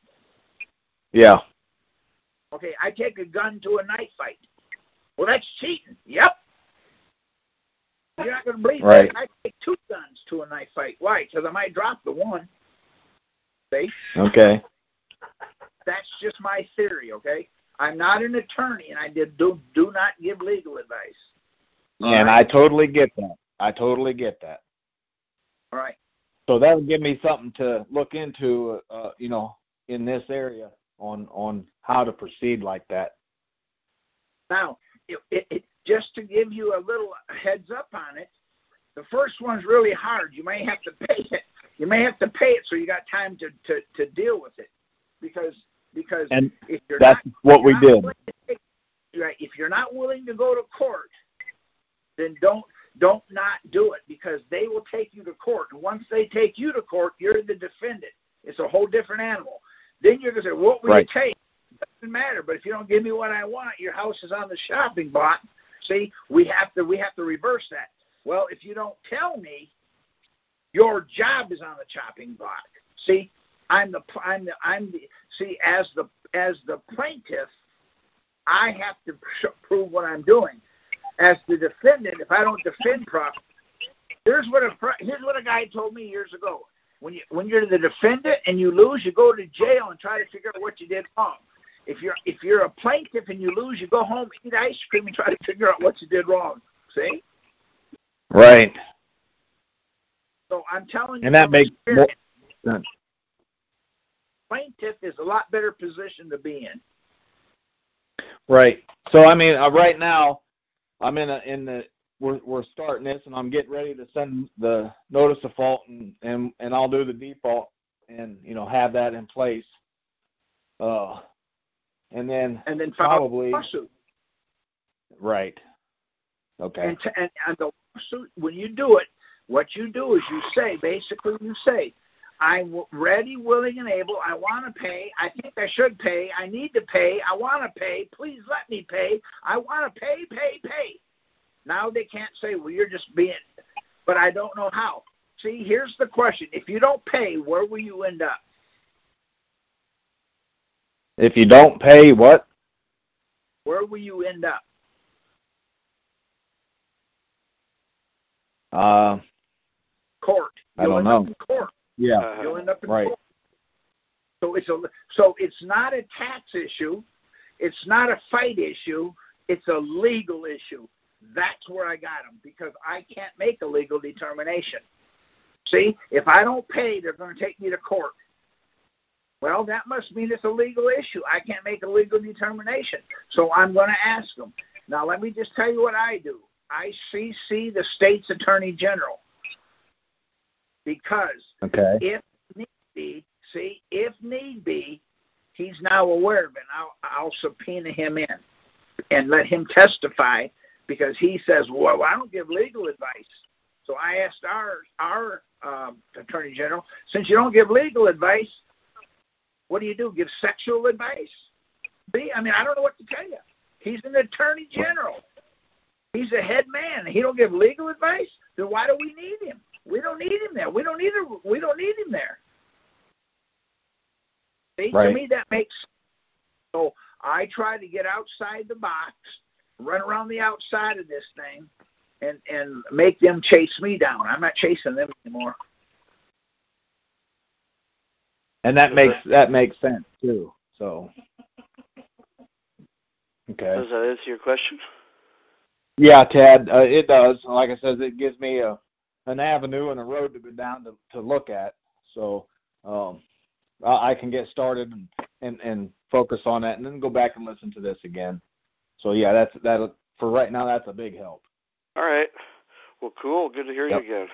Yeah. Okay, I take a gun to a knife fight. Well, that's cheating. Yep. You're not going to believe Right. that. I take two guns to a knife fight. Why? Because I might drop the one. See? Okay. That's just my theory, okay? I'm not an attorney, and I did do do not give legal advice. And right? I totally get that. I totally get that. All right. So that would give me something to look into, uh, you know, in this area on on how to proceed like that. Now, it, it, it, just to give you a little heads up on it, the first one's really hard. You may have to pay it. You may have to pay it so you got time to to, to deal with it, because because And if you're that's not, what we did. take- Right. If you're not willing to go to court, then don't don't not do it because they will take you to court. And once they take you to court, you're the defendant. It's a whole different animal. Then you're gonna say, "What will Right. you take?" Doesn't matter. But if you don't give me what I want, your house is on the shopping block. See, we have to we have to reverse that. Well, if you don't tell me, your job is on the chopping block. See, I'm the I'm the I'm the see as the as the plaintiff, I have to prove what I'm doing. As the defendant, if I don't defend properly, here's what a here's what a guy told me years ago. When you when you're the defendant and you lose, you go to jail and try to figure out what you did wrong. If you're if you're a plaintiff and you lose, you go home, eat ice cream, and try to figure out what you did wrong. See? Right. So I'm telling you, And that makes more sense. plaintiff is a lot better position to be in. Right. So I mean, uh, right now, I'm in a, in the we're we're starting this, and I'm getting ready to send the notice of fault, and and and I'll do the default, and you know have that in place. Uh, and then and then probably lawsuit. right. Okay. And, to, and, and the lawsuit, when you do it, what you do is you say, basically, you say, I'm ready, willing, and able. I want to pay. I think I should pay. I need to pay. I want to pay. Please let me pay. I want to pay, pay, pay. Now they can't say, well, you're just being, but I don't know how. See, here's the question. If you don't pay, where will you end up? If you don't pay, what? Where will you end up? Uh, Court. I You'll don't end up know. in court. yeah. You'll end up in Right. court. So it's a so it's not a tax issue, it's not a fight issue, it's a legal issue. That's where I got them because I can't make a legal determination. See, if I don't pay, they're going to take me to court. Well, that must mean it's a legal issue. I can't make a legal determination. So I'm going to ask them. Now, let me just tell you what I do. I CC the state's attorney general because Okay. if need be, see, if need be, he's now aware of it. I'll, I'll subpoena him in and let him testify because he says, "Well, I don't give legal advice." So I asked our our um, attorney general, since you don't give legal advice, what do you do? Give sexual advice? See, I mean, I don't know what to tell you. He's an attorney general. He's a head man. He don't give legal advice. Then why do we need him? We don't need him there. We don't need him. We don't need him there. See, to me that makes So I try to get outside the box, run around the outside of this thing, and and make them chase me down. I'm not chasing them anymore. And that makes that makes sense too. So okay. Does that answer your question? Yeah, Ted, uh, it does. Like I said, it gives me a an avenue and a road to go down to to look at. So um, I, I can get started and, and and focus on that, and then go back and listen to this again. So yeah, that's that for right now. That's a big help. All right. Well, cool. Good to hear Yep. you again.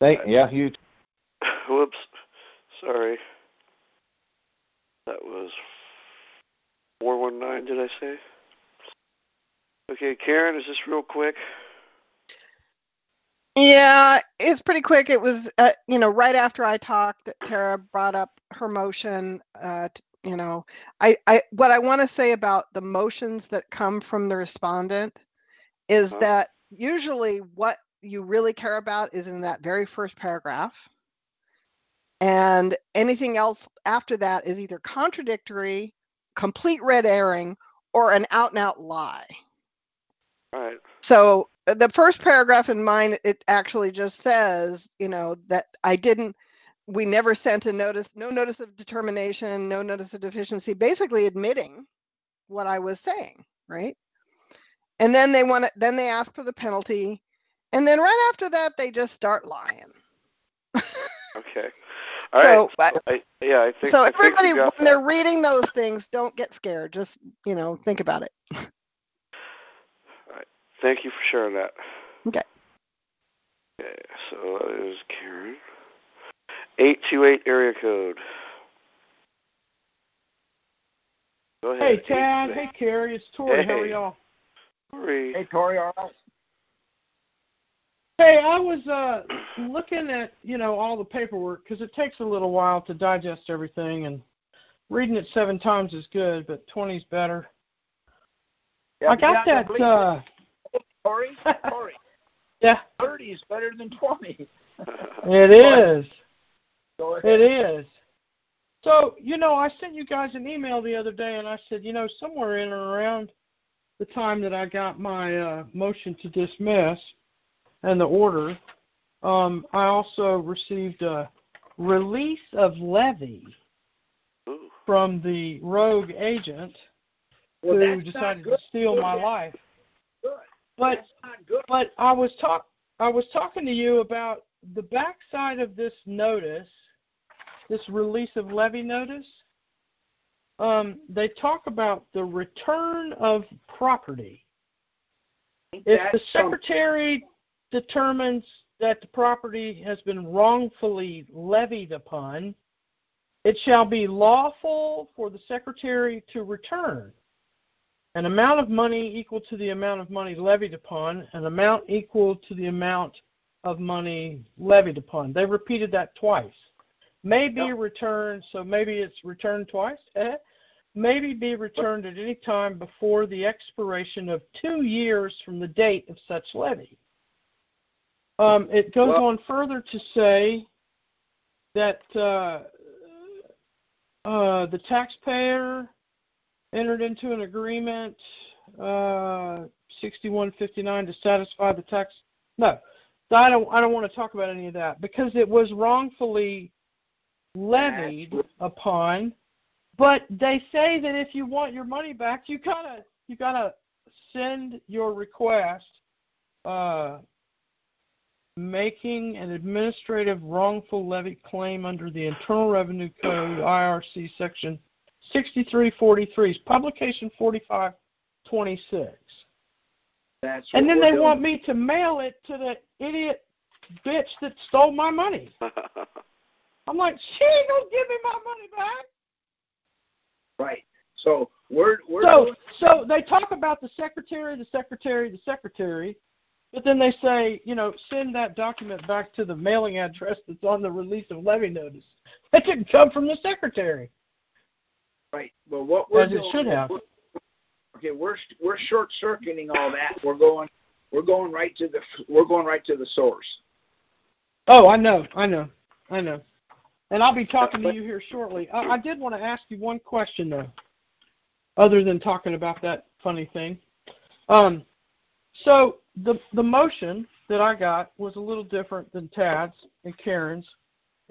Thank yeah you. Whoops. Sorry. That was 419, did I say? Okay, Karen, is this real quick? Yeah, it's pretty quick. It was, uh, you know, right after I talked, Tara brought up her motion. Uh, t- you know, I, I, what I want to say about the motions that come from the respondent is Uh-huh. that usually what you really care about is in that very first paragraph. And anything else after that is either contradictory, complete red herring, or an out and out lie. Right. So uh, the first paragraph in mine, it actually just says, you know, that I didn't, we never sent a notice, no notice of determination, no notice of deficiency, basically admitting what I was saying, right? And then they want to, then they ask for the penalty. And then right after that, they just start lying. Okay. All right. so, but, I, yeah, I think. so I think everybody, when that. they're reading those things, don't get scared. Just, you know, think about it. All right. Thank you for sharing that. Okay. Okay, so that is Karen. 828 area code. Go ahead. Hey, Tad. Hey, Cary. It's Tori. How are y'all? Sorry. Hey, Tori, all right? Hey, I was uh looking at you know all the paperwork because it takes a little while to digest everything, and reading it seven times is good, but twenty's better. Yeah, I got yeah, that. uh Tori, Tori, Yeah, 30 is better than 20. it is. Go ahead. It is. So, you know, I sent you guys an email the other day and I said, you know, somewhere in or around the time that I got my uh, motion to dismiss and the order, um, I also received a release of levy Ooh. from the rogue agent Well, who decided to steal my life. Good. But That's not good. but I was talk I was talking to you about the backside of this notice, this release of levy notice. Um, they talk about the return of property. If the secretary determines that the property has been wrongfully levied upon, it shall be lawful for the secretary to return an amount of money equal to the amount of money levied upon, an amount equal to the amount of money levied upon. They repeated that twice. May be Yep. returned, so maybe it's returned twice. Eh? Maybe be returned at any time before the expiration of two years from the date of such levy. Um, it goes Well- on further to say that uh, uh, the taxpayer entered into an agreement uh, 6159 to satisfy the tax. No, I don't. I don't want to talk about any of that because it was wrongfully levied upon. But they say that if you want your money back, you gotta you gotta send your request uh, making an administrative wrongful levy claim under the Internal Revenue Code IRC section 6343 publication 4526. That's And then they doing. want me to mail it to the idiot bitch that stole my money. I'm like, she ain't gonna give me my money back. Right. So we're we're So, doing, so they talk about the secretary, the secretary, the secretary, but then they say, you know, send that document back to the mailing address that's on the release of levy notice. That didn't come from the secretary. right. But what we're As it should have. we're- okay, we're we're short circuiting all that. We're going we're going right to the we're going right to the source. Oh, I know, I know, I know. And I'll be talking to you here shortly. I, I did want to ask you one question though. other than talking about that funny thing. Um, so the the motion that I got was a little different than Tad's and Karen's,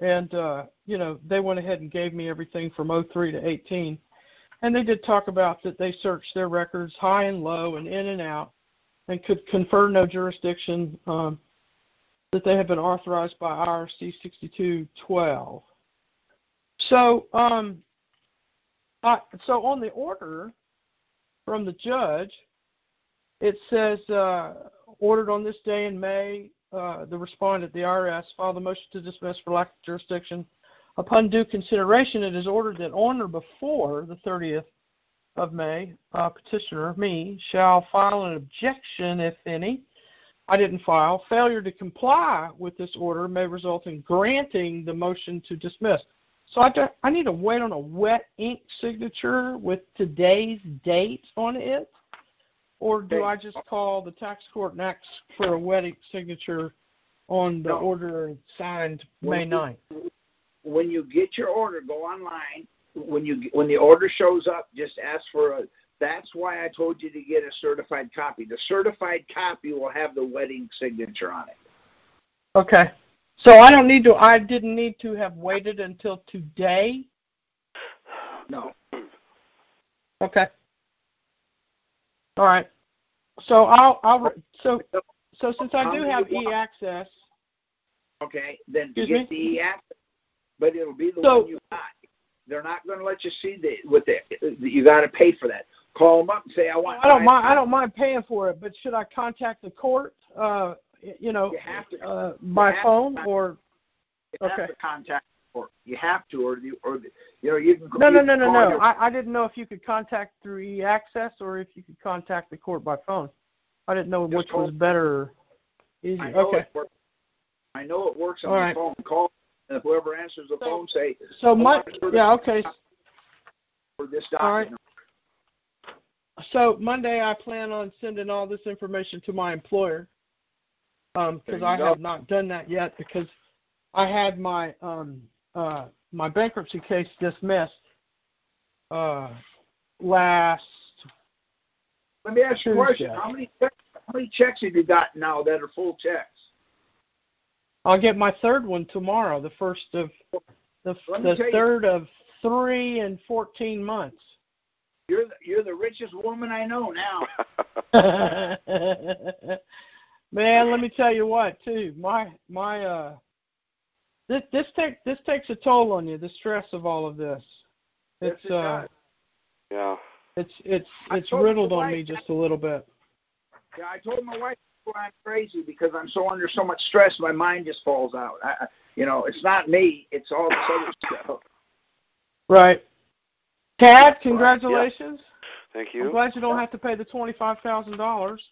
and uh, you know they went ahead and gave me everything from 03 to 18, and they did talk about that they searched their records high and low and in and out, and could confer no jurisdiction um, that they have been authorized by IRC 6212. So, um, I, so on the order from the judge, it says uh, ordered on this day in May, uh, the respondent, the IRS, filed a motion to dismiss for lack of jurisdiction. Upon due consideration, it is ordered that on or before the 30th of May, uh, petitioner, me, shall file an objection, if any. I didn't file. Failure to comply with this order may result in granting the motion to dismiss. So I, do, I need to wait on a wet ink signature with today's date on it, or do I just call the tax court and ask for a wet ink signature on the No. order signed May When 9th? you- When you get your order, go online. When you when the order shows up, just ask for a. That's why I told you to get a certified copy. The certified copy will have the wet ink signature on it. Okay. So I don't need to. I didn't need to have waited until today. No. Okay. All right. So I'll I'll re- so so since I do have e access, Okay, then get me? the e access, but it'll be the So- one you got. They're not going to let you see the with the. You got to pay for that. Call them up and say, "I want." I don't mind I don't mind paying for it, but should I contact the court? Uh, you know, You have to. uh, by to phone contact- or You have okay. to contact or you have to, or the, or you know, you can. no you no no no no. your- I, I didn't know if you could contact through e access or if you could contact the court by phone. I didn't know Just which call- was better or I easier. know Okay. it works. I know it works on All the right. phone. Call and whoever answers the So- phone say So I my want yeah okay. for this All right. So Monday, I plan on sending all this information to my employer because you I go. have not done that yet because I had my um, uh, my bankruptcy case dismissed uh, last. Let me ask you a question. How many checks, how many checks have you got now that are full checks? I'll get my third one tomorrow, the first of the, the tell you- third of three and fourteen months. You're the, you're the richest woman I know now. Man, let me tell you what, too. My my uh this this take this takes a toll on you, the stress of all of this. Yes, It's it uh. Yeah. it's it's it's riddled on wife me just a little bit. Yeah, I told my wife I'm crazy because I'm so under so much stress, my mind just falls out. I, you know, it's not me; it's all this other stuff. Right. Tad, congratulations. Thank I'm you. glad you don't have to pay the twenty five thousand dollars.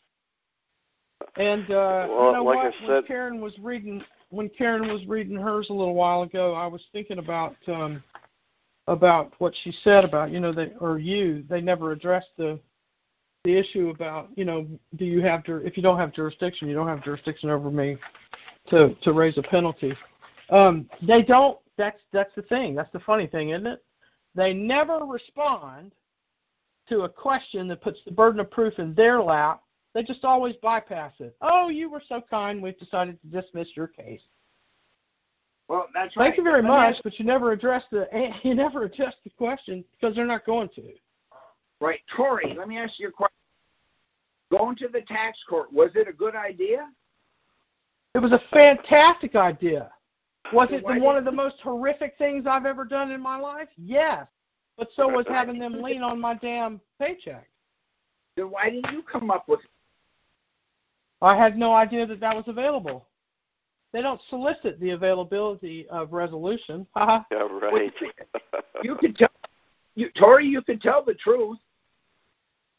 And uh Well, you know like I what? When Karen was reading when Karen was reading hers a little while ago, I was thinking about um about what she said about, you know, they or you, they never addressed the the issue about, you know, do you have jur- if you don't have jurisdiction, you don't have jurisdiction over me to to raise a penalty. Um they don't that's that's the thing. That's the funny thing, isn't it? They never respond to a question that puts the burden of proof in their lap. They just always bypass it. Oh, you were so kind, we've decided to dismiss your case. Well, that's right. Thank you very much, but you never address the you never address the question because they're not going to. right, Tori. Let me ask you a question. Going to the tax court was it a good idea? It was a fantastic idea. Was it the, one of the most horrific things I've ever done in my life? Yes. But so was having them lean on my damn paycheck. Then why didn't you come up with? I had no idea that that was available. They don't solicit the availability of resolution. Yeah, right. You could tell, you Tori. You could tell the truth.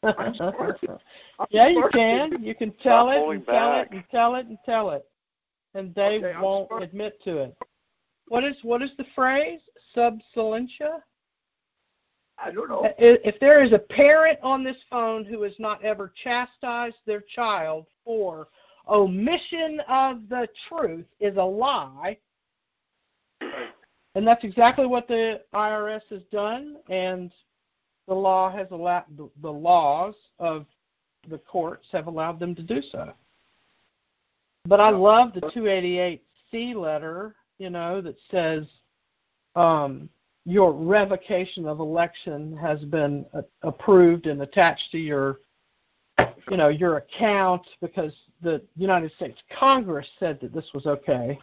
I'm yeah, you can. You can tell Stop it and tell back. it and tell it and tell it, and they Okay, won't sorry. admit to it. What is what is the phrase? Sub silentia. I don't know. If there is a parent on this phone who has not ever chastised their child for omission of the truth is a lie. And that's exactly what the IRS has done. And the law has allowed the, the laws of the courts have allowed them to do so. But I love the 288C letter, you know, that says um, your revocation of election has been uh, approved and attached to your, you know, your account because the United States Congress said that this was okay.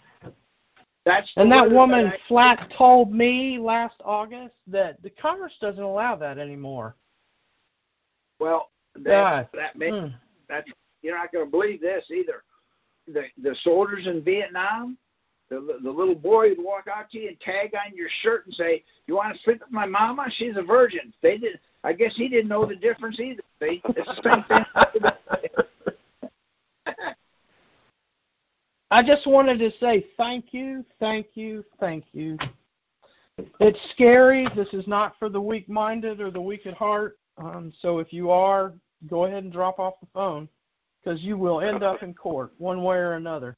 That's and that woman that I, flat told me last August that the Congress doesn't allow that anymore. Well, that, Yeah. that makes Mm. that's you're not going to believe this either. The the soldiers in Vietnam, the the little boy would walk out to you and tag on your shirt and say, "You want to sleep with my mama? She's a virgin." They did. I guess he didn't know the difference either. The same thing. I just wanted to say thank you, thank you, thank you. It's scary. This is not for the weak minded or the weak at heart. Um, so if you are, go ahead and drop off the phone because you will end up in court one way or another.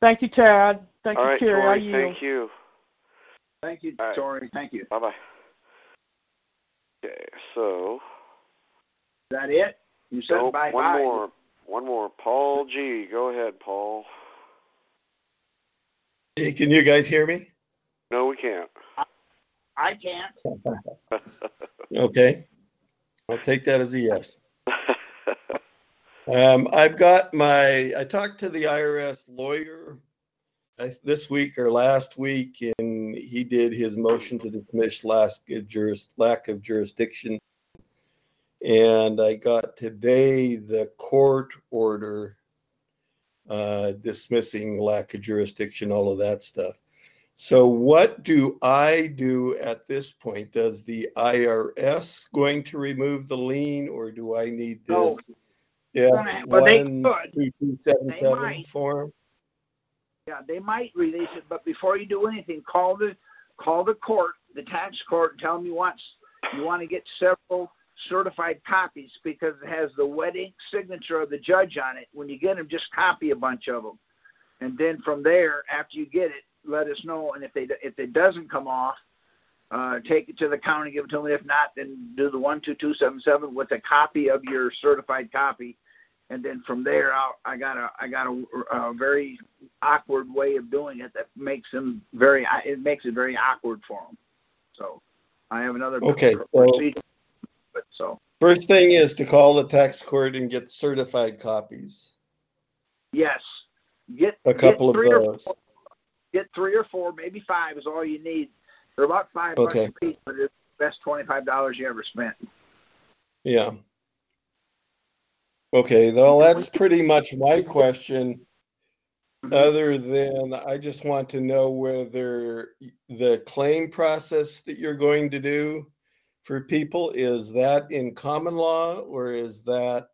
Thank you, Tad. Thank All you, right, Cary. I Tori, yield. thank you. Thank you, All right. Tori. Thank you. Bye bye. Okay, so Is that it? You said nope, bye one more. One more. Paul G. Go ahead, Paul. Hey, can you guys hear me? No, we can't. I can't. Okay. I'll take that as a yes. Um, I've got my, I talked to the IRS lawyer I- this week or last week, and he did his motion to dismiss last juris, lack of jurisdiction. And I got today the court order uh, dismissing lack of jurisdiction, all of that stuff. So what do I do at this point? Does the IRS going to remove the lien or do I need No. this? Yeah, Gonna- well, they could. two, two, seven, They seven might. form? Yeah, they might release it, but before you do anything, call the call the court, the tax court, and tell them you want you want to get several certified copies because it has the wet ink signature of the judge on it. When you get them, just copy a bunch of them, and then from there, after you get it, let us know. And if they if it doesn't come off, uh, take it to the county, give it to them. If not, then do the one two two seven seven with a copy of your certified copy, and then from there, I'll, I got a I got a, a very awkward way of doing it that makes them very it makes it very awkward for them. So I have another Okay, so- But so First thing is to call the tax court and get certified copies, yes, get a couple of get three or those. four, get three or four, maybe five is all you need. They're about five Okay. bucks a piece, but it's the best twenty five dollars you ever spent. Yeah. Okay, well, that's pretty much my question. Other than I just want to know whether the claim process that you're going to do for people, is that in common law or is that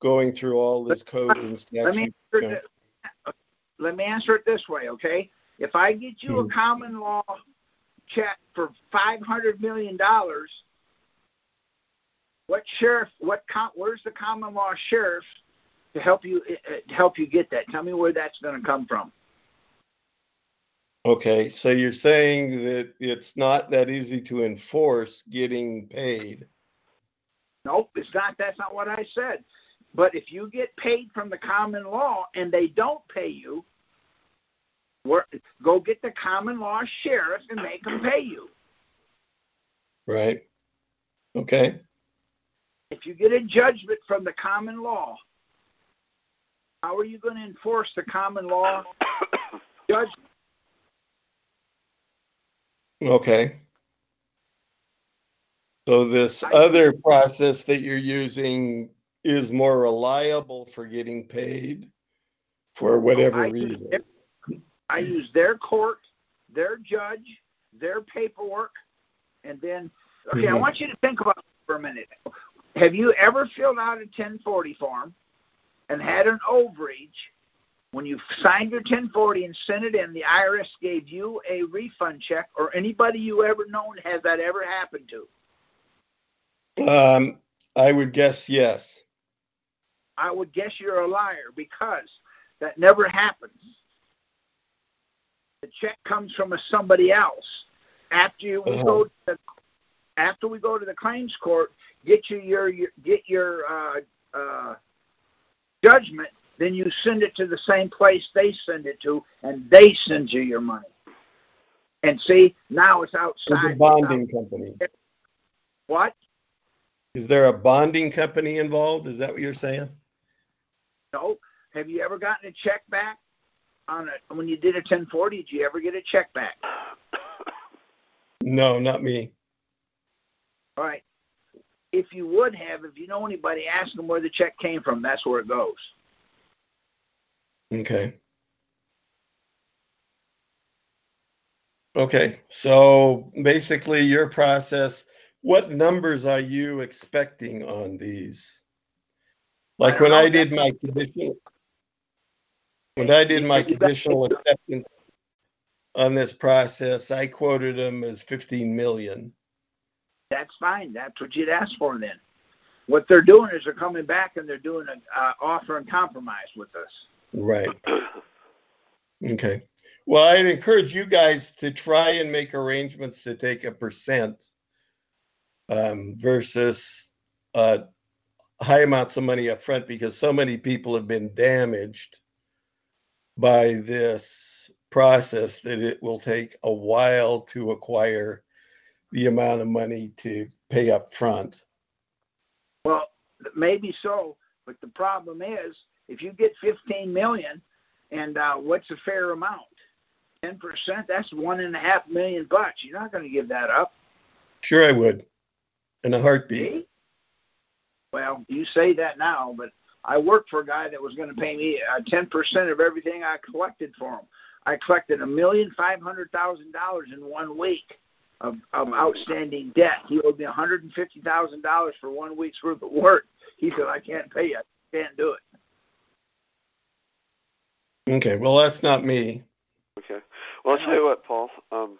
going through all this code and Let me statute? answer it, let me answer it this way, okay? If I get you Hmm. a common law check for five hundred million dollars, what sheriff? What com, Where's the common law sheriff to help you uh, to help you get that? Tell me where that's going to come from. Okay, so you're saying that it's not that easy to enforce getting paid? Nope, it's not. That's not what I said. But if you get paid from the common law and they don't pay you, go get the common law sheriff and make them pay you. Right? Okay, If you get a judgment from the common law, how are you going to enforce the common law judgment? okay. So this other process that you're using is more reliable for getting paid for whatever I use reason? their- I use their court, their judge, their paperwork, and then okay. I Mhm. want you to think about it for a minute. Have you ever filled out a 1040 form and had an overage? When you signed your 1040 and sent it in, the IRS gave you a refund check, or anybody you ever known has that ever happened to? Um, I would guess yes. I would guess you're a liar because that never happens. The check comes from a somebody else. After you Uh-huh. go to the, after we go to the claims court, get you your, your get your uh, uh, judgment, then you send it to the same place they send it to, and they send you your money. And see, now it's outside. There's a bonding company. What? Is there a bonding company involved? Is that what you're saying? No. Have you ever gotten a check back on a when you did a 1040? Did you ever get a check back? No, not me. All right. If you would have, if you know anybody, ask them where the check came from. That's where it goes. Okay. Okay. So basically, your process, what numbers are you expecting on these? Like when I did my conditional, when I did my conditional acceptance on this process, I quoted them as 15 million. That's fine. That's what you'd ask for then. What they're doing is they're coming back and they're doing an uh, offer and compromise with us. Right. Okay. Well, I'd encourage you guys to try and make arrangements to take a percent um, versus uh, high amounts of money up front because so many people have been damaged by this process that it will take a while to acquire the amount of money to pay up front. Well, maybe so, but the problem is if you get 15 million, and uh, what's a fair amount? 10%. That's one and a half million bucks. You're not going to give that up. Sure, I would, in a heartbeat. See? Well, you say that now, but I worked for a guy that was going to pay me uh, 10% of everything I collected for him. I collected a million five hundred thousand dollars in one week of, of outstanding debt. He owed me one hundred and fifty thousand dollars for one week's worth of work. He said, "I can't pay you. I can't do it." Okay, well, that's not me. Okay. Well, I'll tell you what, Paul. Um,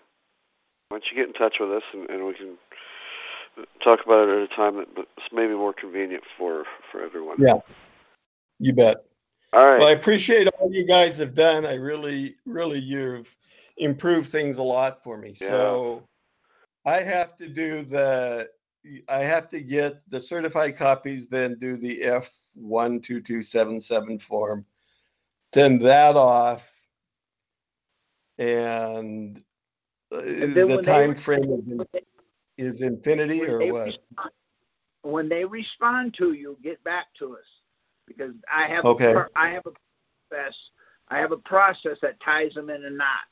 why don't you get in touch with us and, and we can talk about it at a time that's maybe more convenient for for everyone. Yeah, you bet. All right. Well, I appreciate all you guys have done. I really, really, you've improved things a lot for me. Yeah. So I have to do the, I have to get the certified copies, then do the F one two two seven seven form, send that off, and, uh, And then the when they time re- frame is, in, is infinity when or they what? respond, when they respond to you, get back to us because I have Okay. pro- I have a process I have a process that ties them in a knot.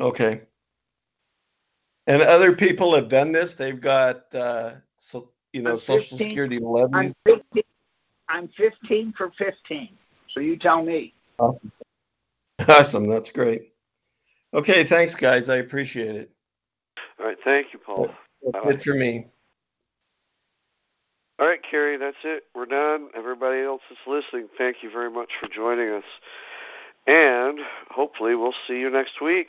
Okay. And other people have done this. They've got, uh, so, you know, I'm social 15 security I'm 15, I'm 15 for 15. So you tell me. Awesome. Awesome. That's great. Okay. Thanks, guys. I appreciate it. All right. Thank you, Paul. That's Bye-bye. it for me. All right, Cary, that's it. We're done. Everybody else that's listening, thank you very much for joining us. And hopefully we'll see you next week.